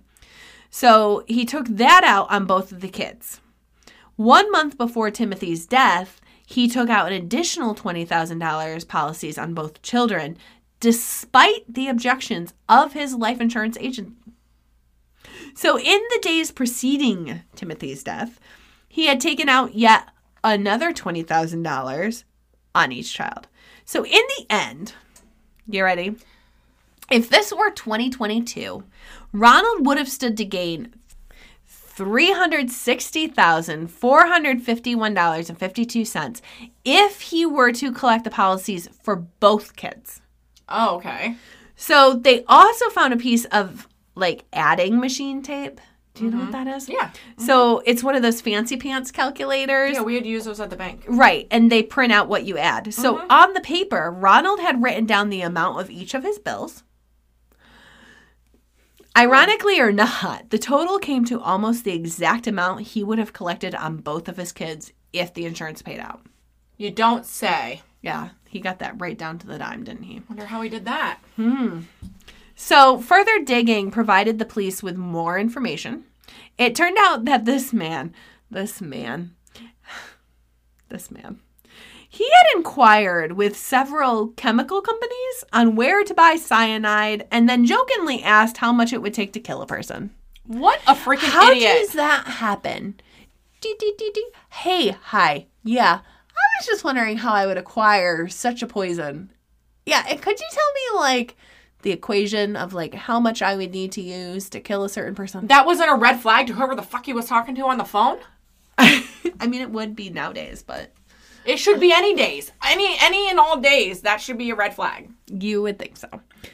So he took that out on both of the kids. One month before Timothy's death, he took out an additional $20,000 policies on both children, despite the objections of his life insurance agent. So, in the days preceding Timothy's death, he had taken out yet another $20,000 on each child. So, in the end, you ready? If this were 2022, Ronald would have stood to gain $360,451.52 if he were to collect the policies for both kids. Oh, okay. So they also found a piece of like adding machine tape. Do you know what mm-hmm. that is? Yeah. So it's one of those fancy pants calculators. Yeah, we had used those at the bank. Right, and they print out what you add. So mm-hmm. on the paper, Ronald had written down the amount of each of his bills. Ironically or not, the total came to almost the exact amount he would have collected on both of his kids if the insurance paid out. You don't say. Yeah, he got that right down to the dime, didn't he? Wonder how he did that. Hmm. So, further digging provided the police with more information. It turned out that this man, this man, this man, he had inquired with several chemical companies on where to buy cyanide and then jokingly asked how much it would take to kill a person. What a freaking How idiot. does that happen? Dee, dee, dee, dee. Hey, hi. Yeah, I was just wondering how I would acquire such a poison. Yeah, and could you tell me, like, the equation of, like, how much I would need to use to kill a certain person? that wasn't a red flag to whoever the fuck he was talking to on the phone? I mean, it would be nowadays, but It should be any days. Any any and all days. That should be a red flag. you would think so.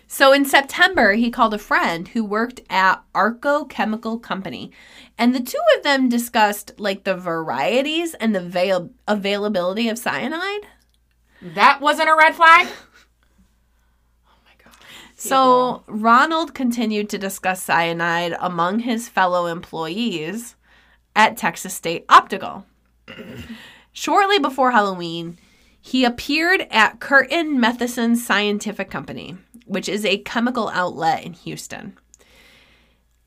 So in September, he called a friend who worked at Arco Chemical Company, and the two of them discussed, like, the varieties and the avail- availability of cyanide. That wasn't a red flag? Oh my god. So Ronald continued to discuss cyanide among his fellow employees at Texas State Optical. Shortly before Halloween, he appeared at Curtin Matheson Scientific Company, which is a chemical outlet in Houston.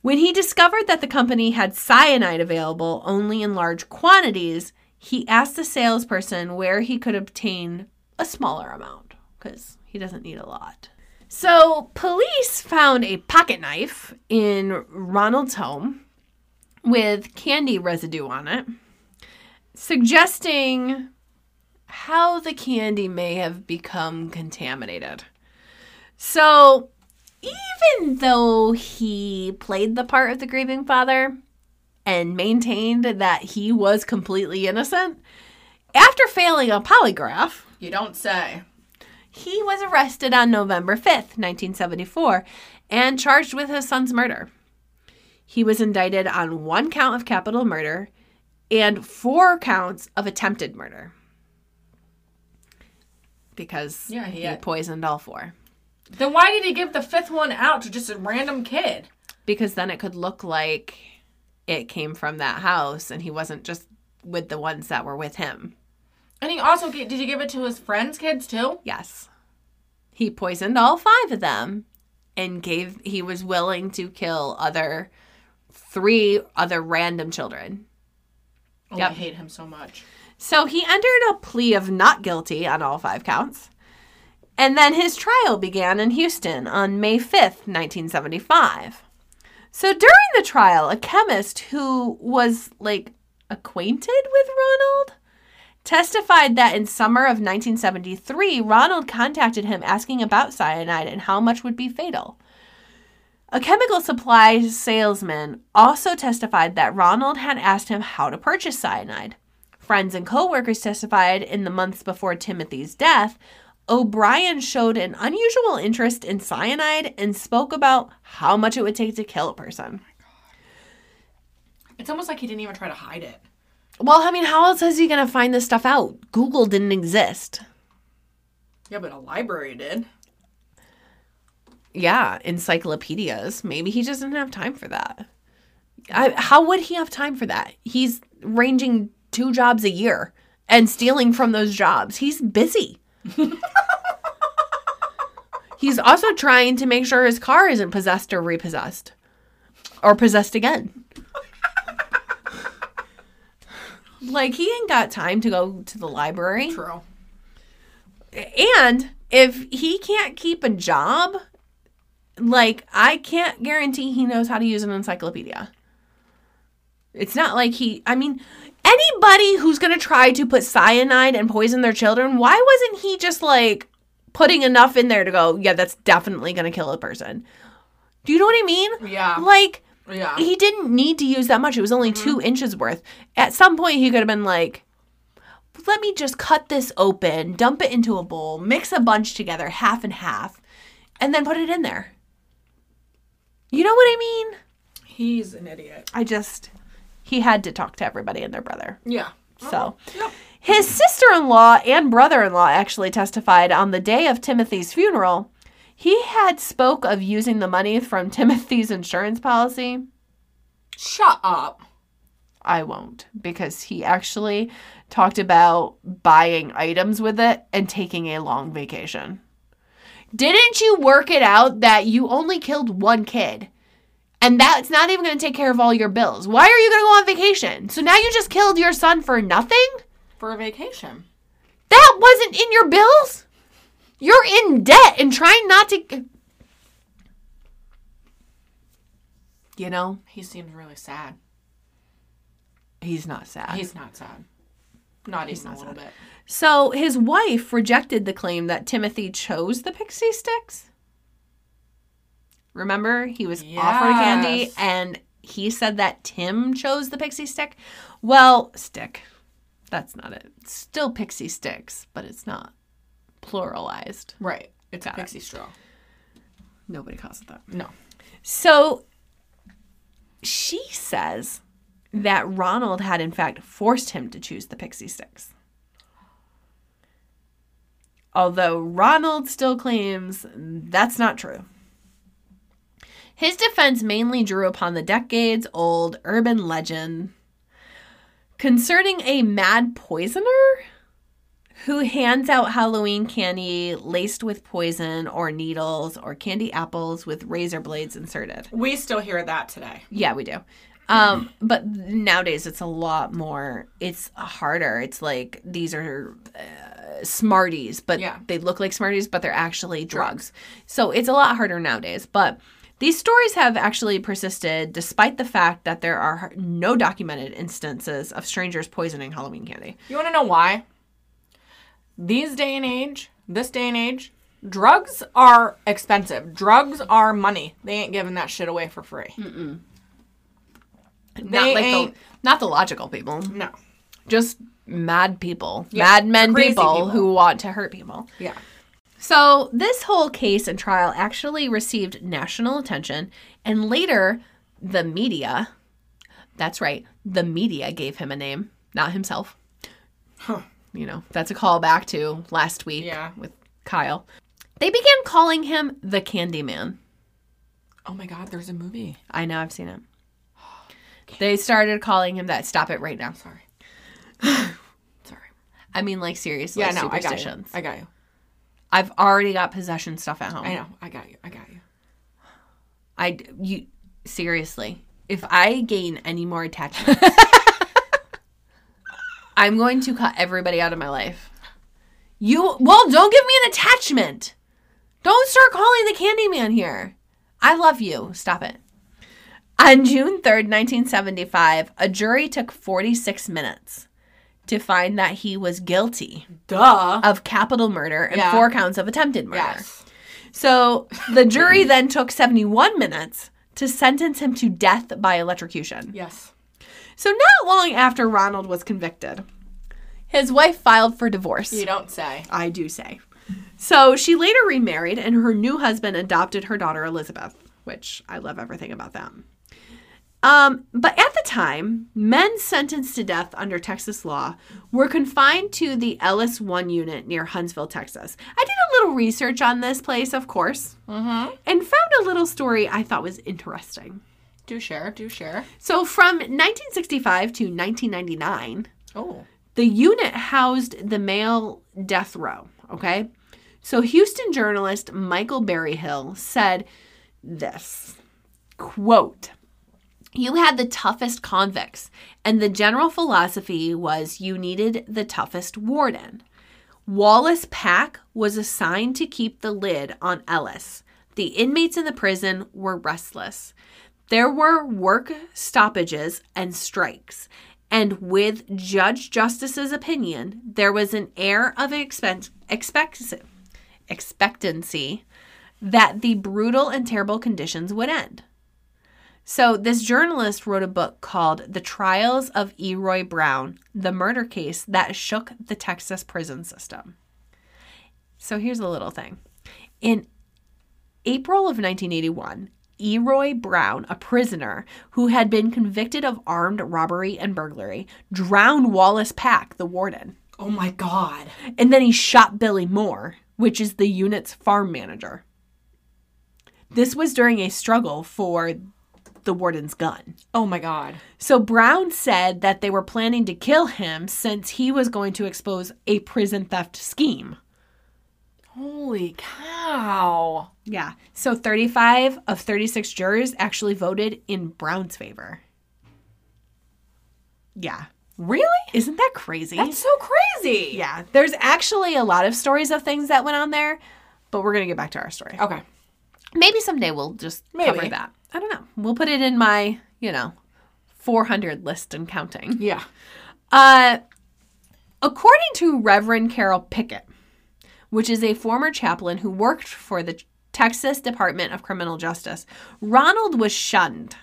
When he discovered that the company had cyanide available only in large quantities, he asked the salesperson where he could obtain a smaller amount because he doesn't need a lot. So, police found a pocket knife in Ronald's home with candy residue on it, suggesting how the candy may have become contaminated. So, even though he played the part of the grieving father and maintained that he was completely innocent. After failing a polygraph, You don't say. he was arrested on November 5th, 1974, and charged with his son's murder. He was indicted on one count of capital murder and four counts of attempted murder because Yeah, he he poisoned all four. Then why did he give the fifth one out to just a random kid? Because then it could look like it came from that house and he wasn't just with the ones that were with him. And he also did he give it to his friends' kids too? Yes. He poisoned all five of them and gave he was willing to kill other three other random children. Oh, Yep. I hate him so much. So he entered a plea of not guilty on all five counts. And then his trial began in Houston on May 5th, 1975. So during the trial, a chemist who was like acquainted with Ronald testified that in summer of 1973, Ronald contacted him asking about cyanide and how much would be fatal. A chemical supply salesman also testified that Ronald had asked him how to purchase cyanide. Friends and coworkers testified in the months before Timothy's death. O'Bryan showed an unusual interest in cyanide and spoke about how much it would take to kill a person. It's almost like he didn't even try to hide it. Well, I mean, how else is he going to find this stuff out? Google didn't exist. Yeah, but a library did. Yeah, encyclopedias. Maybe he just didn't have time for that. I, how would he have time for that? He's ranging two jobs a year and stealing from those jobs. He's busy. He's also trying to make sure his car isn't possessed or repossessed or possessed again. like, he ain't got time to go to the library. True. And if he can't keep a job, like I can't guarantee he knows how to use an encyclopedia. It's not like he, I mean, anybody who's going to try to put cyanide and poison their children, why wasn't he just like putting enough in there to go, yeah, that's definitely going to kill a person? Do you know what I mean? Yeah. Like, Yeah. he didn't need to use that much. It was only two mm-hmm. inches worth. At some point, he could have been like, let me just cut this open, dump it into a bowl, mix a bunch together, half and half, and then put it in there. You know what I mean? He's an idiot. I just, he had to talk to everybody and their brother. Yeah. So, uh-huh. Yep. his sister in law and brother in law actually testified on the day of Timothy's funeral. He had spoke of using the money from Timothy's insurance policy. Shut up. I won't because he actually talked about buying items with it and taking a long vacation. Didn't you work it out that you only killed one kid? And that's not even going to take care of all your bills. Why are you going to go on vacation? So now you just killed your son for nothing? For a vacation. That wasn't in your bills? You're in debt and trying not to. You know, He seems really sad. he's not sad. He's not sad. Not even not a little sad. bit. So his wife rejected the claim that Timothy chose the Pixy Stix. Remember, he was offered candy and he said that Tim chose the pixie stick. Well, stick. That's not it. It's still Pixy Stix, but it's not pluralized. Right. It's Got a it. pixie straw. Nobody calls it that. No. So she says that Ronald had, in fact, forced him to choose the Pixy Stix. Although Ronald still claims that's not true. His defense mainly drew upon the decades old urban legend concerning a mad poisoner who hands out Halloween candy laced with poison or needles or candy apples with razor blades inserted. We still hear that today. Yeah, we do. Um, but nowadays it's a lot more. It's harder. It's like these are uh, Smarties, but Yeah. they look like Smarties, but they're actually drugs. So it's a lot harder nowadays. But these stories have actually persisted despite the fact that there are no documented instances of strangers poisoning Halloween candy. You want to know why? These day and age, this day and age, drugs are expensive. Drugs are money. They ain't giving that shit away for free. not They like ain't- the not the logical people, No. just mad people, Yeah, mad men people, people. who want to hurt people. Yeah. So, this whole case and trial actually received national attention, and later, the media that's right, the media gave him a name, not himself. Huh. You know, that's a callback to last week Yeah. with Kyle. They began calling him the Candyman. Oh my God, there's a movie. I know, I've seen it. They started calling him that. Stop it right now. Sorry. Sorry. I mean, like, seriously, Yeah, no, I got you. superstitions. I got you. I've already got possession stuff at home. I know. I got you. I got you. I you seriously. If I gain any more attachments, I'm going to cut everybody out of my life. You well, don't give me an attachment. Don't start calling the Candyman here. I love you. Stop it. On June 3rd, 1975, a jury took 46 minutes to find that he was guilty Duh. of capital murder and Yeah. four counts of attempted murder. yes. So the jury then took 71 minutes to sentence him to death by electrocution. Yes. So not long after Ronald was convicted, his wife filed for divorce. You don't say. I do say. So she later remarried, and her new husband adopted her daughter Elizabeth, which I love everything about that. Um, but at the time, men sentenced to death under Texas law were confined to the Ellis One unit near Huntsville, Texas. I did a little research on this place, of course, and found a little story I thought was interesting. Do share. Do share. So, from 1965 to 1999, Oh. the unit housed the male death row. Okay. So Houston journalist Michael Berryhill said this quote, You had the toughest convicts, and the general philosophy was you needed the toughest warden. Wallace Pack was assigned to keep the lid on Ellis. The inmates in the prison were restless. There were work stoppages and strikes, and with Judge Justice's opinion, there was an air of expect- expect- expectancy that the brutal and terrible conditions would end. So, this journalist wrote a book called The Trials of Eroy Brown, the murder case that shook the Texas prison system. So, here's a little thing. In April of 1981, Eroy Brown, a prisoner who had been convicted of armed robbery and burglary, drowned Wallace Pack, the warden. Oh my God. And then he shot Billy Moore, which is the unit's farm manager. This was during a struggle for the warden's gun. Oh my God. So Brown said that they were planning to kill him since he was going to expose a prison theft scheme. Holy cow. Yeah. So 35 of 36 jurors actually voted in Brown's favor. Yeah. Really? Isn't that crazy? That's so crazy. yeah. There's actually a lot of stories of things that went on there, but we're going to get back to our story. Okay. Maybe someday we'll just cover that. I don't know. We'll put it in my, you know, 400 list and counting. Yeah. Uh, according to Reverend Carroll Pickett, which is a former chaplain who worked for the Texas Department of Criminal Justice, Ronald was shunned.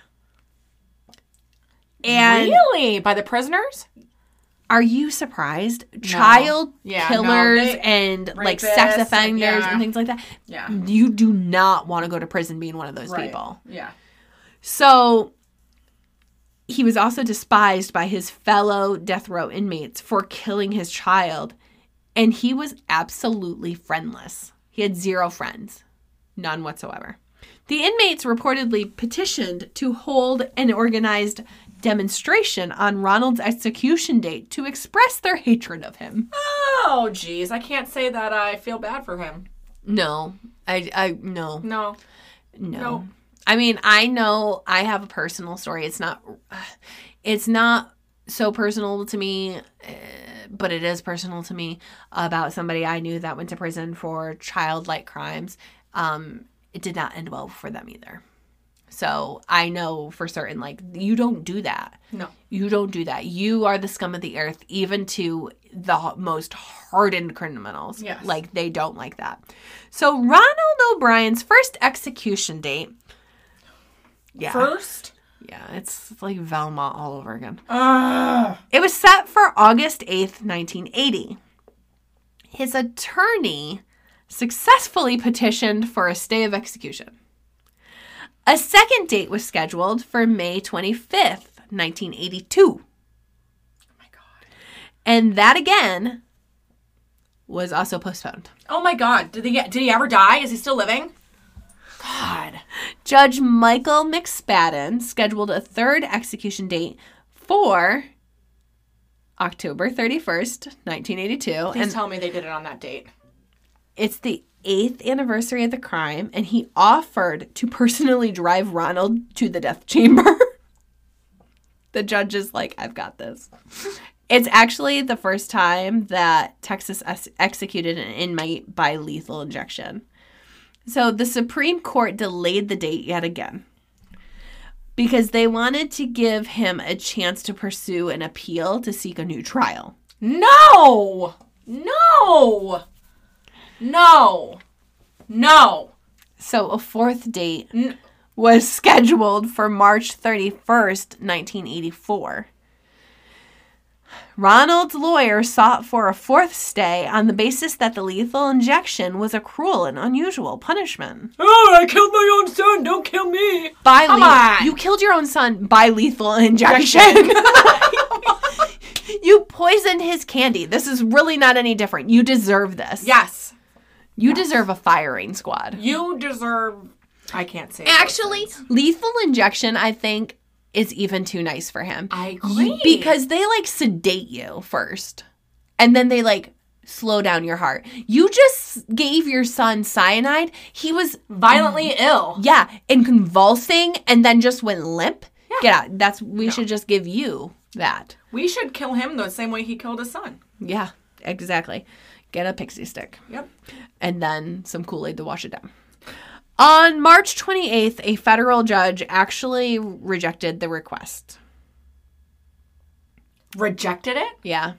And really? By the prisoners? Are you surprised? Child Yeah, no, killers they- and like sex offenders yeah. and things like that. Yeah. You do not want to go to prison being one of those people. Yeah. So he was also despised by his fellow death row inmates for killing his child, and he was absolutely friendless. He had zero friends, none whatsoever. The inmates reportedly petitioned to hold an organized demonstration on Ronald's execution date to express their hatred of him. Oh, geez. I can't say that I feel bad for him. No, I, I, no, No. No. No. I mean, I know I have a personal story. It's not it's not so personal to me, uh, but it is personal to me about somebody I knew that went to prison for childlike crimes. Um it did not end well for them either. So, I know for certain like you don't do that. No. You don't do that. You are the scum of the earth, even to the most hardened criminals. Yes. Like, they don't like that. So, Ronald O'Bryan's first execution date. Yeah. First? Yeah, it's like Velma all over again. Ah. It was set for August 8th, 1980. His attorney successfully petitioned for a stay of execution. A second date was scheduled for May 25th, 1982. my god. And that again was also postponed. Oh my god. Did he get did he ever die? Is he still living? God. Judge Michael McSpadden scheduled a third execution date for October 31st, 1982. Please and tell me they did it on that date. it's the eighth anniversary of the crime, and he offered to personally drive Ronald to the death chamber. the judge is like, I've got this. It's actually the first time that Texas ex- executed an inmate by lethal injection. So the Supreme Court delayed the date yet again because they wanted to give him a chance to pursue an appeal to seek a new trial. No! No! No! No! So a fourth date N- was scheduled for March 31st, 1984. Ronald's lawyer sought for a fourth stay on the basis that the lethal injection was a cruel and unusual punishment. Oh, I killed my own son. Don't kill me. By Come le- on. You killed your own son by lethal injection. you poisoned his candy. This is really not any different. You deserve this. Yes. You deserve a firing squad. You deserve I can't say Actually, lethal injection, I think, is even too nice for him. I agree. because they like sedate you first, and then they like slow down your heart. You just gave your son cyanide. He was violently ill. yeah, and convulsing, and then just went limp. Get out. That's we should just give you that. We should kill him the same way he killed his son. Yeah, exactly. Get a pixie stick Yep. and then some Kool Aid to wash it down. On March 28th, a federal judge actually rejected the request. Rejected it? Yeah.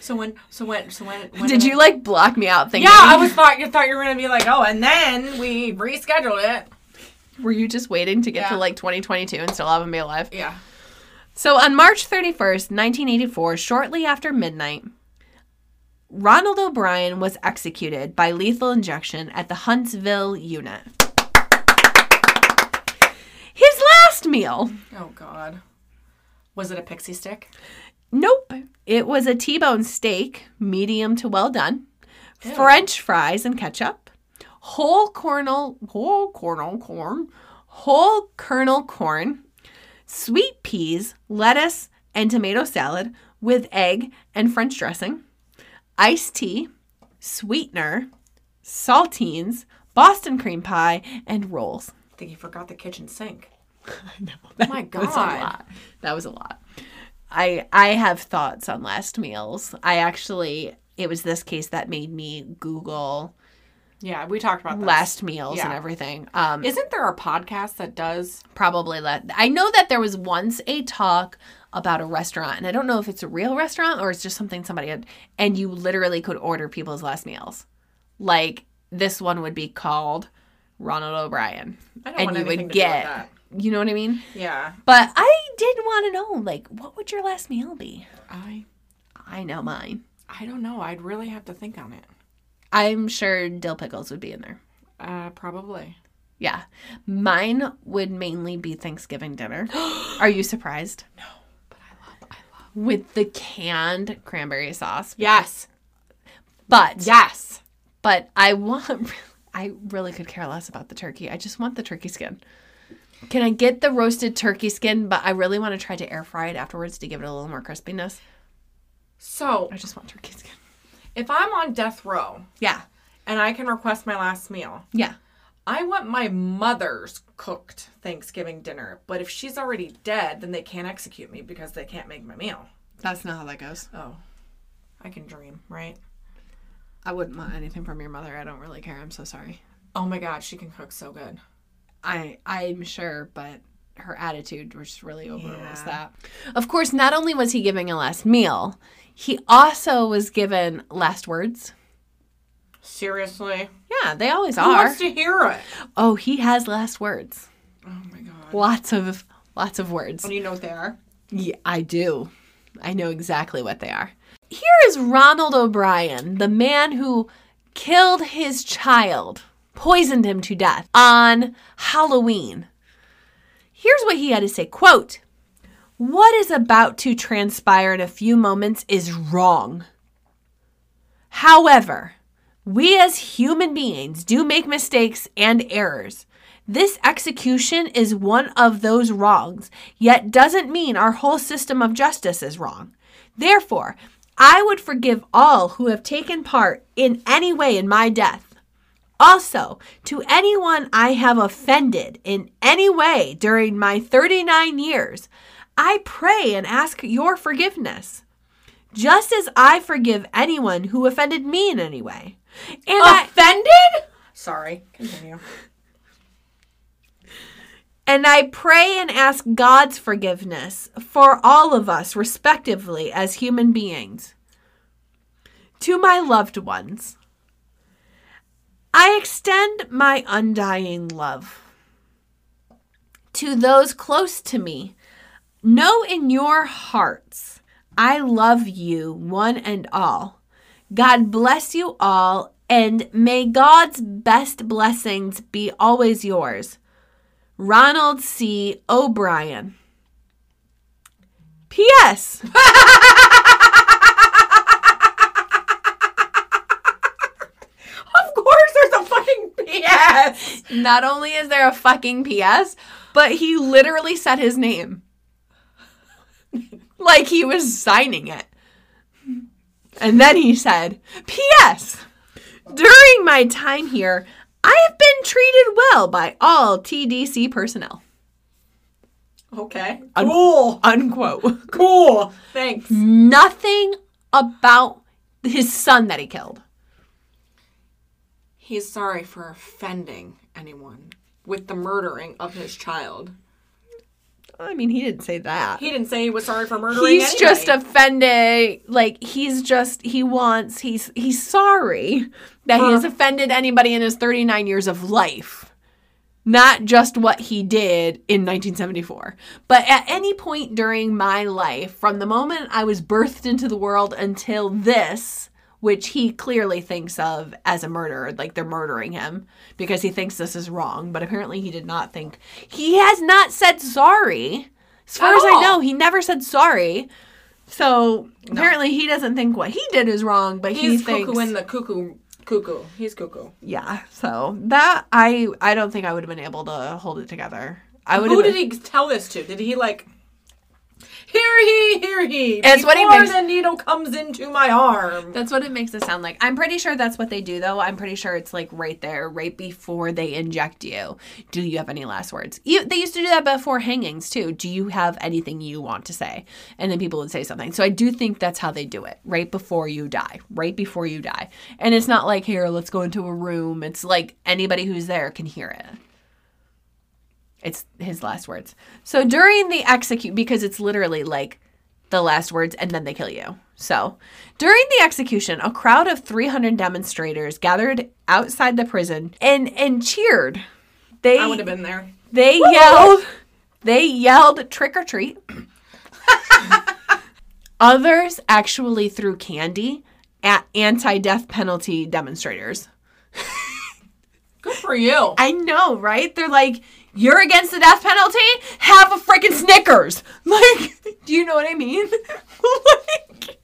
So when so when so when, when Did you like block me out thinking? Yeah, I was thought you thought you were gonna be like, oh, and then we rescheduled it. Were you just waiting to get to like 2022 and still have him be alive? Yeah. So on March 31st, 1984, shortly after midnight, Ronald O'Bryan was executed by lethal injection at the Huntsville unit. His last meal. Oh God. Was it a pixie stick? Nope. It was a T-bone steak, medium to well done, French fries and ketchup, whole kernel, whole kernel corn, whole kernel corn, sweet peas, lettuce, and tomato salad with egg and French dressing, iced tea, sweetener, saltines, Boston cream pie, and rolls. I think you forgot the kitchen sink. I know. Oh my That was a God. lot. That was a lot. I I have thoughts on last meals. I actually it was this case that made me Google Yeah, we talked about this. last meals and everything. Um Isn't there a podcast that does? probably let I know that there was once a talk about a restaurant and I don't know if it's a real restaurant or it's just something somebody had and you literally could order people's last meals. Like this one would be called Ronald O'Bryan. I don't and you would get you know what I mean? Yeah, But I did want to know, like, what would your last meal be? I I know mine. I don't know. I'd really have to think on it. I'm sure dill pickles would be in there. Uh, probably. Yeah. Mine would mainly be Thanksgiving dinner. Are you surprised? But I love. I love. With the canned cranberry sauce. Yes. But Yes. but I want I really could care less about the turkey. I just want the turkey skin. Can I get the roasted turkey skin, but I really want to try to air fry it afterwards to give it a little more crispiness. So I just want turkey skin. if I'm on death row Yeah. and I can request my last meal, Yeah. I want my mother's cooked Thanksgiving dinner. But if she's already dead, then they can't execute me because they can't make my meal. That's not how that goes. Oh, I can dream, right? I wouldn't want anything from your mother. I don't really care. I'm so sorry. Oh my God, she can cook so good. I I'm sure, but her attitude was really overrules Yeah. that. Of course, not only was he giving a last meal, he also was given last words. Seriously? Yeah, they always Who are. wants to hear it? Oh, he has last words. Oh my God. Lots of Lots of words. And you know what they are. Yeah, I do. I know exactly what they are. Here is Ronald O'Bryan, the man who killed his child, poisoned him to death on Halloween. Here's what he had to say, quote, "What is about to transpire in a few moments is wrong. However, we as human beings do make mistakes and errors. This execution is one of those wrongs, yet doesn't mean our whole system of justice is wrong. Therefore, I would forgive all who have taken part in any way in my death. Also, to anyone I have offended in any way during my 39 years, I pray and ask your forgiveness, just as I forgive anyone who offended me in any way. And I, Offended? Sorry. Continue. And I pray and ask God's forgiveness for all of us, respectively, as human beings. To my loved ones, I extend my undying love. To those close to me, know in your hearts, I love you, one and all. God bless you all, and may God's best blessings be always yours. Ronald C. O'Bryan. P.S. Of course there's a fucking PS. Not only is there a fucking P.S., but he literally said his name. like he was signing it. And then he said, P.S. During my time here, I have been treated well by all TDC personnel. Okay. Cool. Unquote. Cool. Thanks. Nothing about his son that he killed. He's sorry for offending anyone with the murdering of his child. I mean, he didn't say that. He didn't say he was sorry for murdering He's just offended. Like he's just he wants he's he's sorry that he has offended anybody in his 39 years of life. Not just what he did in 1974, but at any point during my life, from the moment I was birthed into the world until this, which he clearly thinks of as a murder, like they're murdering him because he thinks this is wrong, but apparently he did not think. He has not said sorry. As far At as I know, he never said sorry. So apparently he doesn't think what he did is wrong, but He's he thinks cuckoo in the cuckoo. Cuckoo. He's cuckoo. yeah. So that I I don't think I would have been able to hold it together. I would. Who did he tell this to? Did he like? Hear he, hear he. It's what he before makes- the needle comes into my arm. That's what it makes it sound like. I'm pretty sure that's what they do, though. I'm pretty sure it's like right there, right before they inject you. Do you have any last words? You, they used to do that before hangings, too. Do you have anything you want to say? And then people would say something. So I do think that's how they do it, right before you die, right before you die. And it's not like, here, let's go into a room. It's like anybody who's there can hear it. It's his last words. So during the execute, because it's literally like the last words and then they kill you. So during the execution, a crowd of 300 demonstrators gathered outside the prison and and cheered. They I would have been there. they yelled they yelled trick or treat. Others actually threw candy at anti-death penalty demonstrators. Good for you. I know, right? They're like, you're against the death penalty? Have a freaking Snickers. Like, do you know what I mean? like,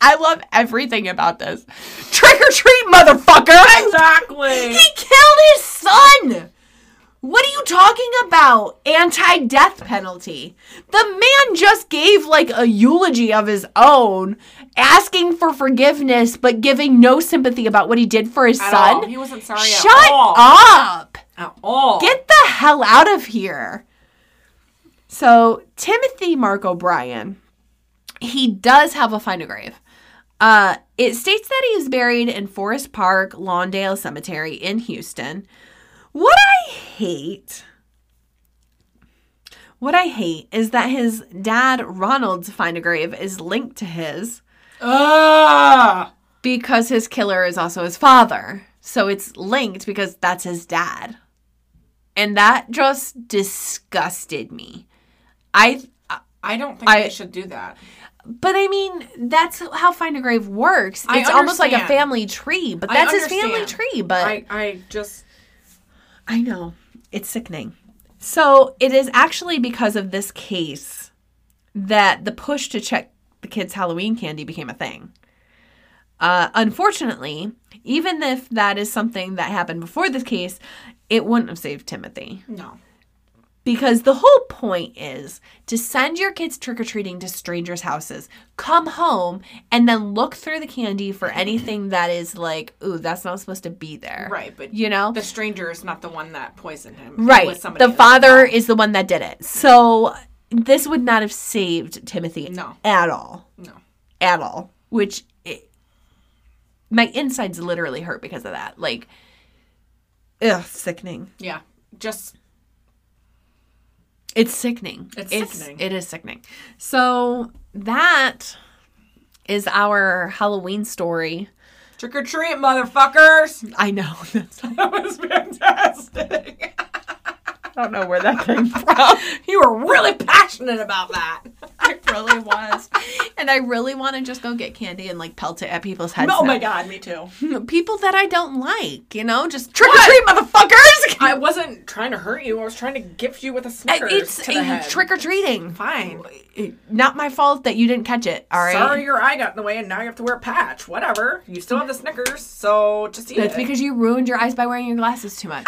I love everything about this. Trick or treat, motherfucker! Exactly. He killed his son! What are you talking about? Anti death penalty. The man just gave like a eulogy of his own, asking for forgiveness, but giving no sympathy about what he did for his At son. all. He wasn't sorry at Shut up! At all. Get the hell out of here. So, Timothy Marc O'Bryan, he does have a find a grave. Uh, it states that he is buried in Forest Park, Lawndale Cemetery in Houston. What I hate, what I hate is that his dad Ronald's find a grave is linked to his Ah. because his killer is also his father. So it's linked because that's his dad. And that just disgusted me. I I don't think I- they should do that. but I mean, that's how Find a Grave works. It's almost like a family tree, but that's his family tree. But I, I just I know. It's sickening. So it is actually because of this case that the push to check the kids' Halloween candy became a thing. Uh, unfortunately, even if that is something that happened before this case, it wouldn't have saved Timothy. no. Because the whole point is to send your kids trick or treating to strangers' houses, come home, and then look through the candy for anything that is like, ooh, that's not supposed to be there. Right, but You know? the stranger is not the one that poisoned him. It Right. The father is the one that did it. So this would not have saved Timothy No. at all. No. At all. Which my insides literally hurt because of that. Like, ugh, sickening. Yeah. Just It's sickening. It's sickening. It is sickening. So that is our Halloween story. trick or treat, motherfuckers. I know. That was fantastic. I don't know where that came from. you were really passionate about that. I really was. And I really want to just go get candy and like pelt it at people's heads. oh now. my god, me too. Hmm, people that I don't like, you know, just trick or treat, motherfuckers. I wasn't trying to hurt you. I was trying to gift you with a Snickers It's head. trick or treating. Fine. Not my fault that you didn't catch it. All right. Sorry, your eye got in the way, and now you have to wear a patch. Whatever. You still have the Snickers, so just eat That's it. because you ruined your eyes by wearing your glasses too much.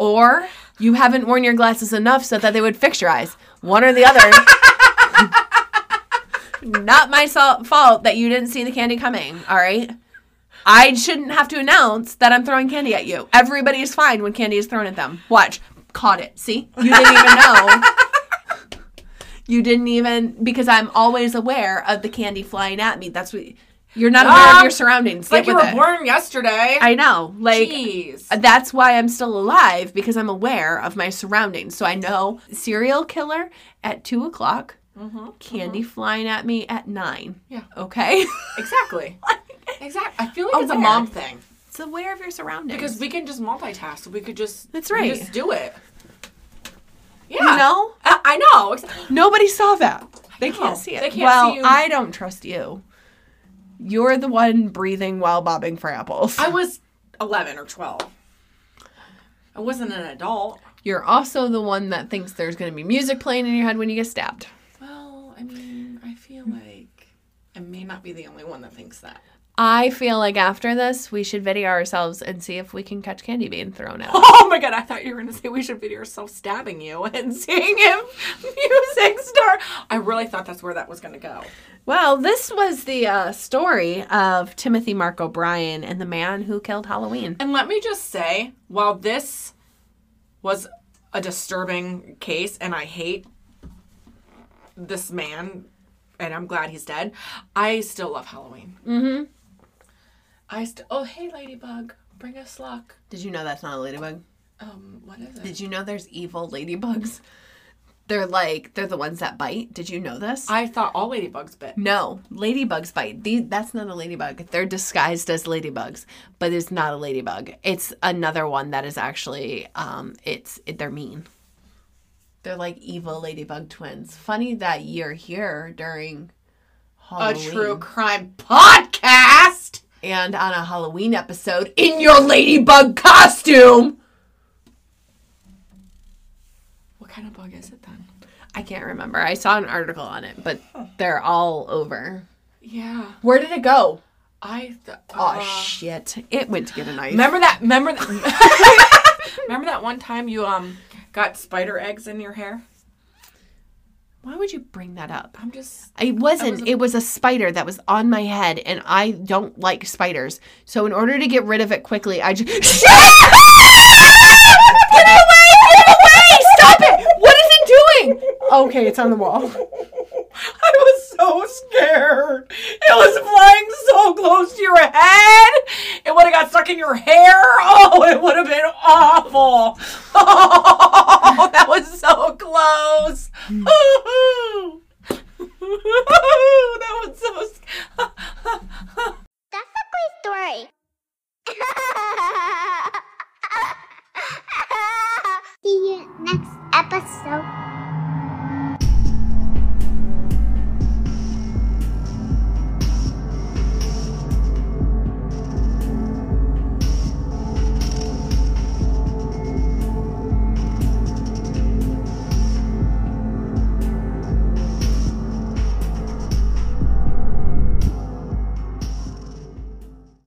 Or you haven't worn your glasses enough so that they would fix your eyes. One or the other. Not my fault that you didn't see the candy coming, all right? I shouldn't have to announce that I'm throwing candy at you. Everybody is fine when candy is thrown at them. Watch. Caught it. See? You didn't even know. You didn't even because I'm always aware of the candy flying at me. That's what you're not aware of Ah, your surroundings. it's like you were it. born yesterday. I know. Like Jeez. that's why I'm still alive because I'm aware of my surroundings. So I know serial killer at two o'clock, candy flying at me at nine. Yeah. Okay. Exactly. exactly. I feel like it's a mom thing it's aware of your surroundings. because we can just multitask. We could just That's right. Just do it. Yeah. you know, I, I know. Nobody saw that. They can't see it. They can't well, see you. I don't trust you. You're the one breathing while bobbing for apples. I was eleven or twelve. I wasn't an adult. You're also the one that thinks there's going to be music playing in your head when you get stabbed. Well, I mean, I feel like I may not be the only one that thinks that. I feel like after this, we should video ourselves and see if we can catch candy being thrown out. Oh my god, I thought you were gonna say we should video ourselves stabbing you and seeing if music star. I really thought that's where that was gonna go. Well, this was the uh, story of Timothy Marc O'Bryan and the man who killed Halloween. And let me just say, while this was a disturbing case, and I hate this man, and I'm glad he's dead, I still love Halloween. Mm-hmm. I still. Oh, hey, Ladybug, bring us luck. Did you know that's not a ladybug? Um, what is it? Did you know there's evil ladybugs? They're like they're the ones that bite. Did you know this? I thought all ladybugs bit. no, ladybugs bite. That's not a ladybug. They're disguised as ladybugs, but it's not a ladybug. It's another one that is actually um it's it, they're mean. They're like evil ladybug twins. Funny that you're here during A true crime podcast. and on a Halloween episode in your ladybug costume. Kind of bug is it then? I can't remember. I saw an article on it, but they're all over. Yeah, Where did it go? I. Th- Oh uh, shit! It went to get a knife. Remember that? Remember that? remember that one time you um got spider eggs in your hair? Why would you bring that up? I'm just. It wasn't. was a- it was a spider that was on my head, and I don't like spiders. So in order to get rid of it quickly, I just! Get away! Okay, it's on the wall. I was so scared. It was flying so close to your head. It would have got stuck in your hair. Oh, it would have been awful. Oh, that was so close. That was so. Sc- That's a great story. See you next episode.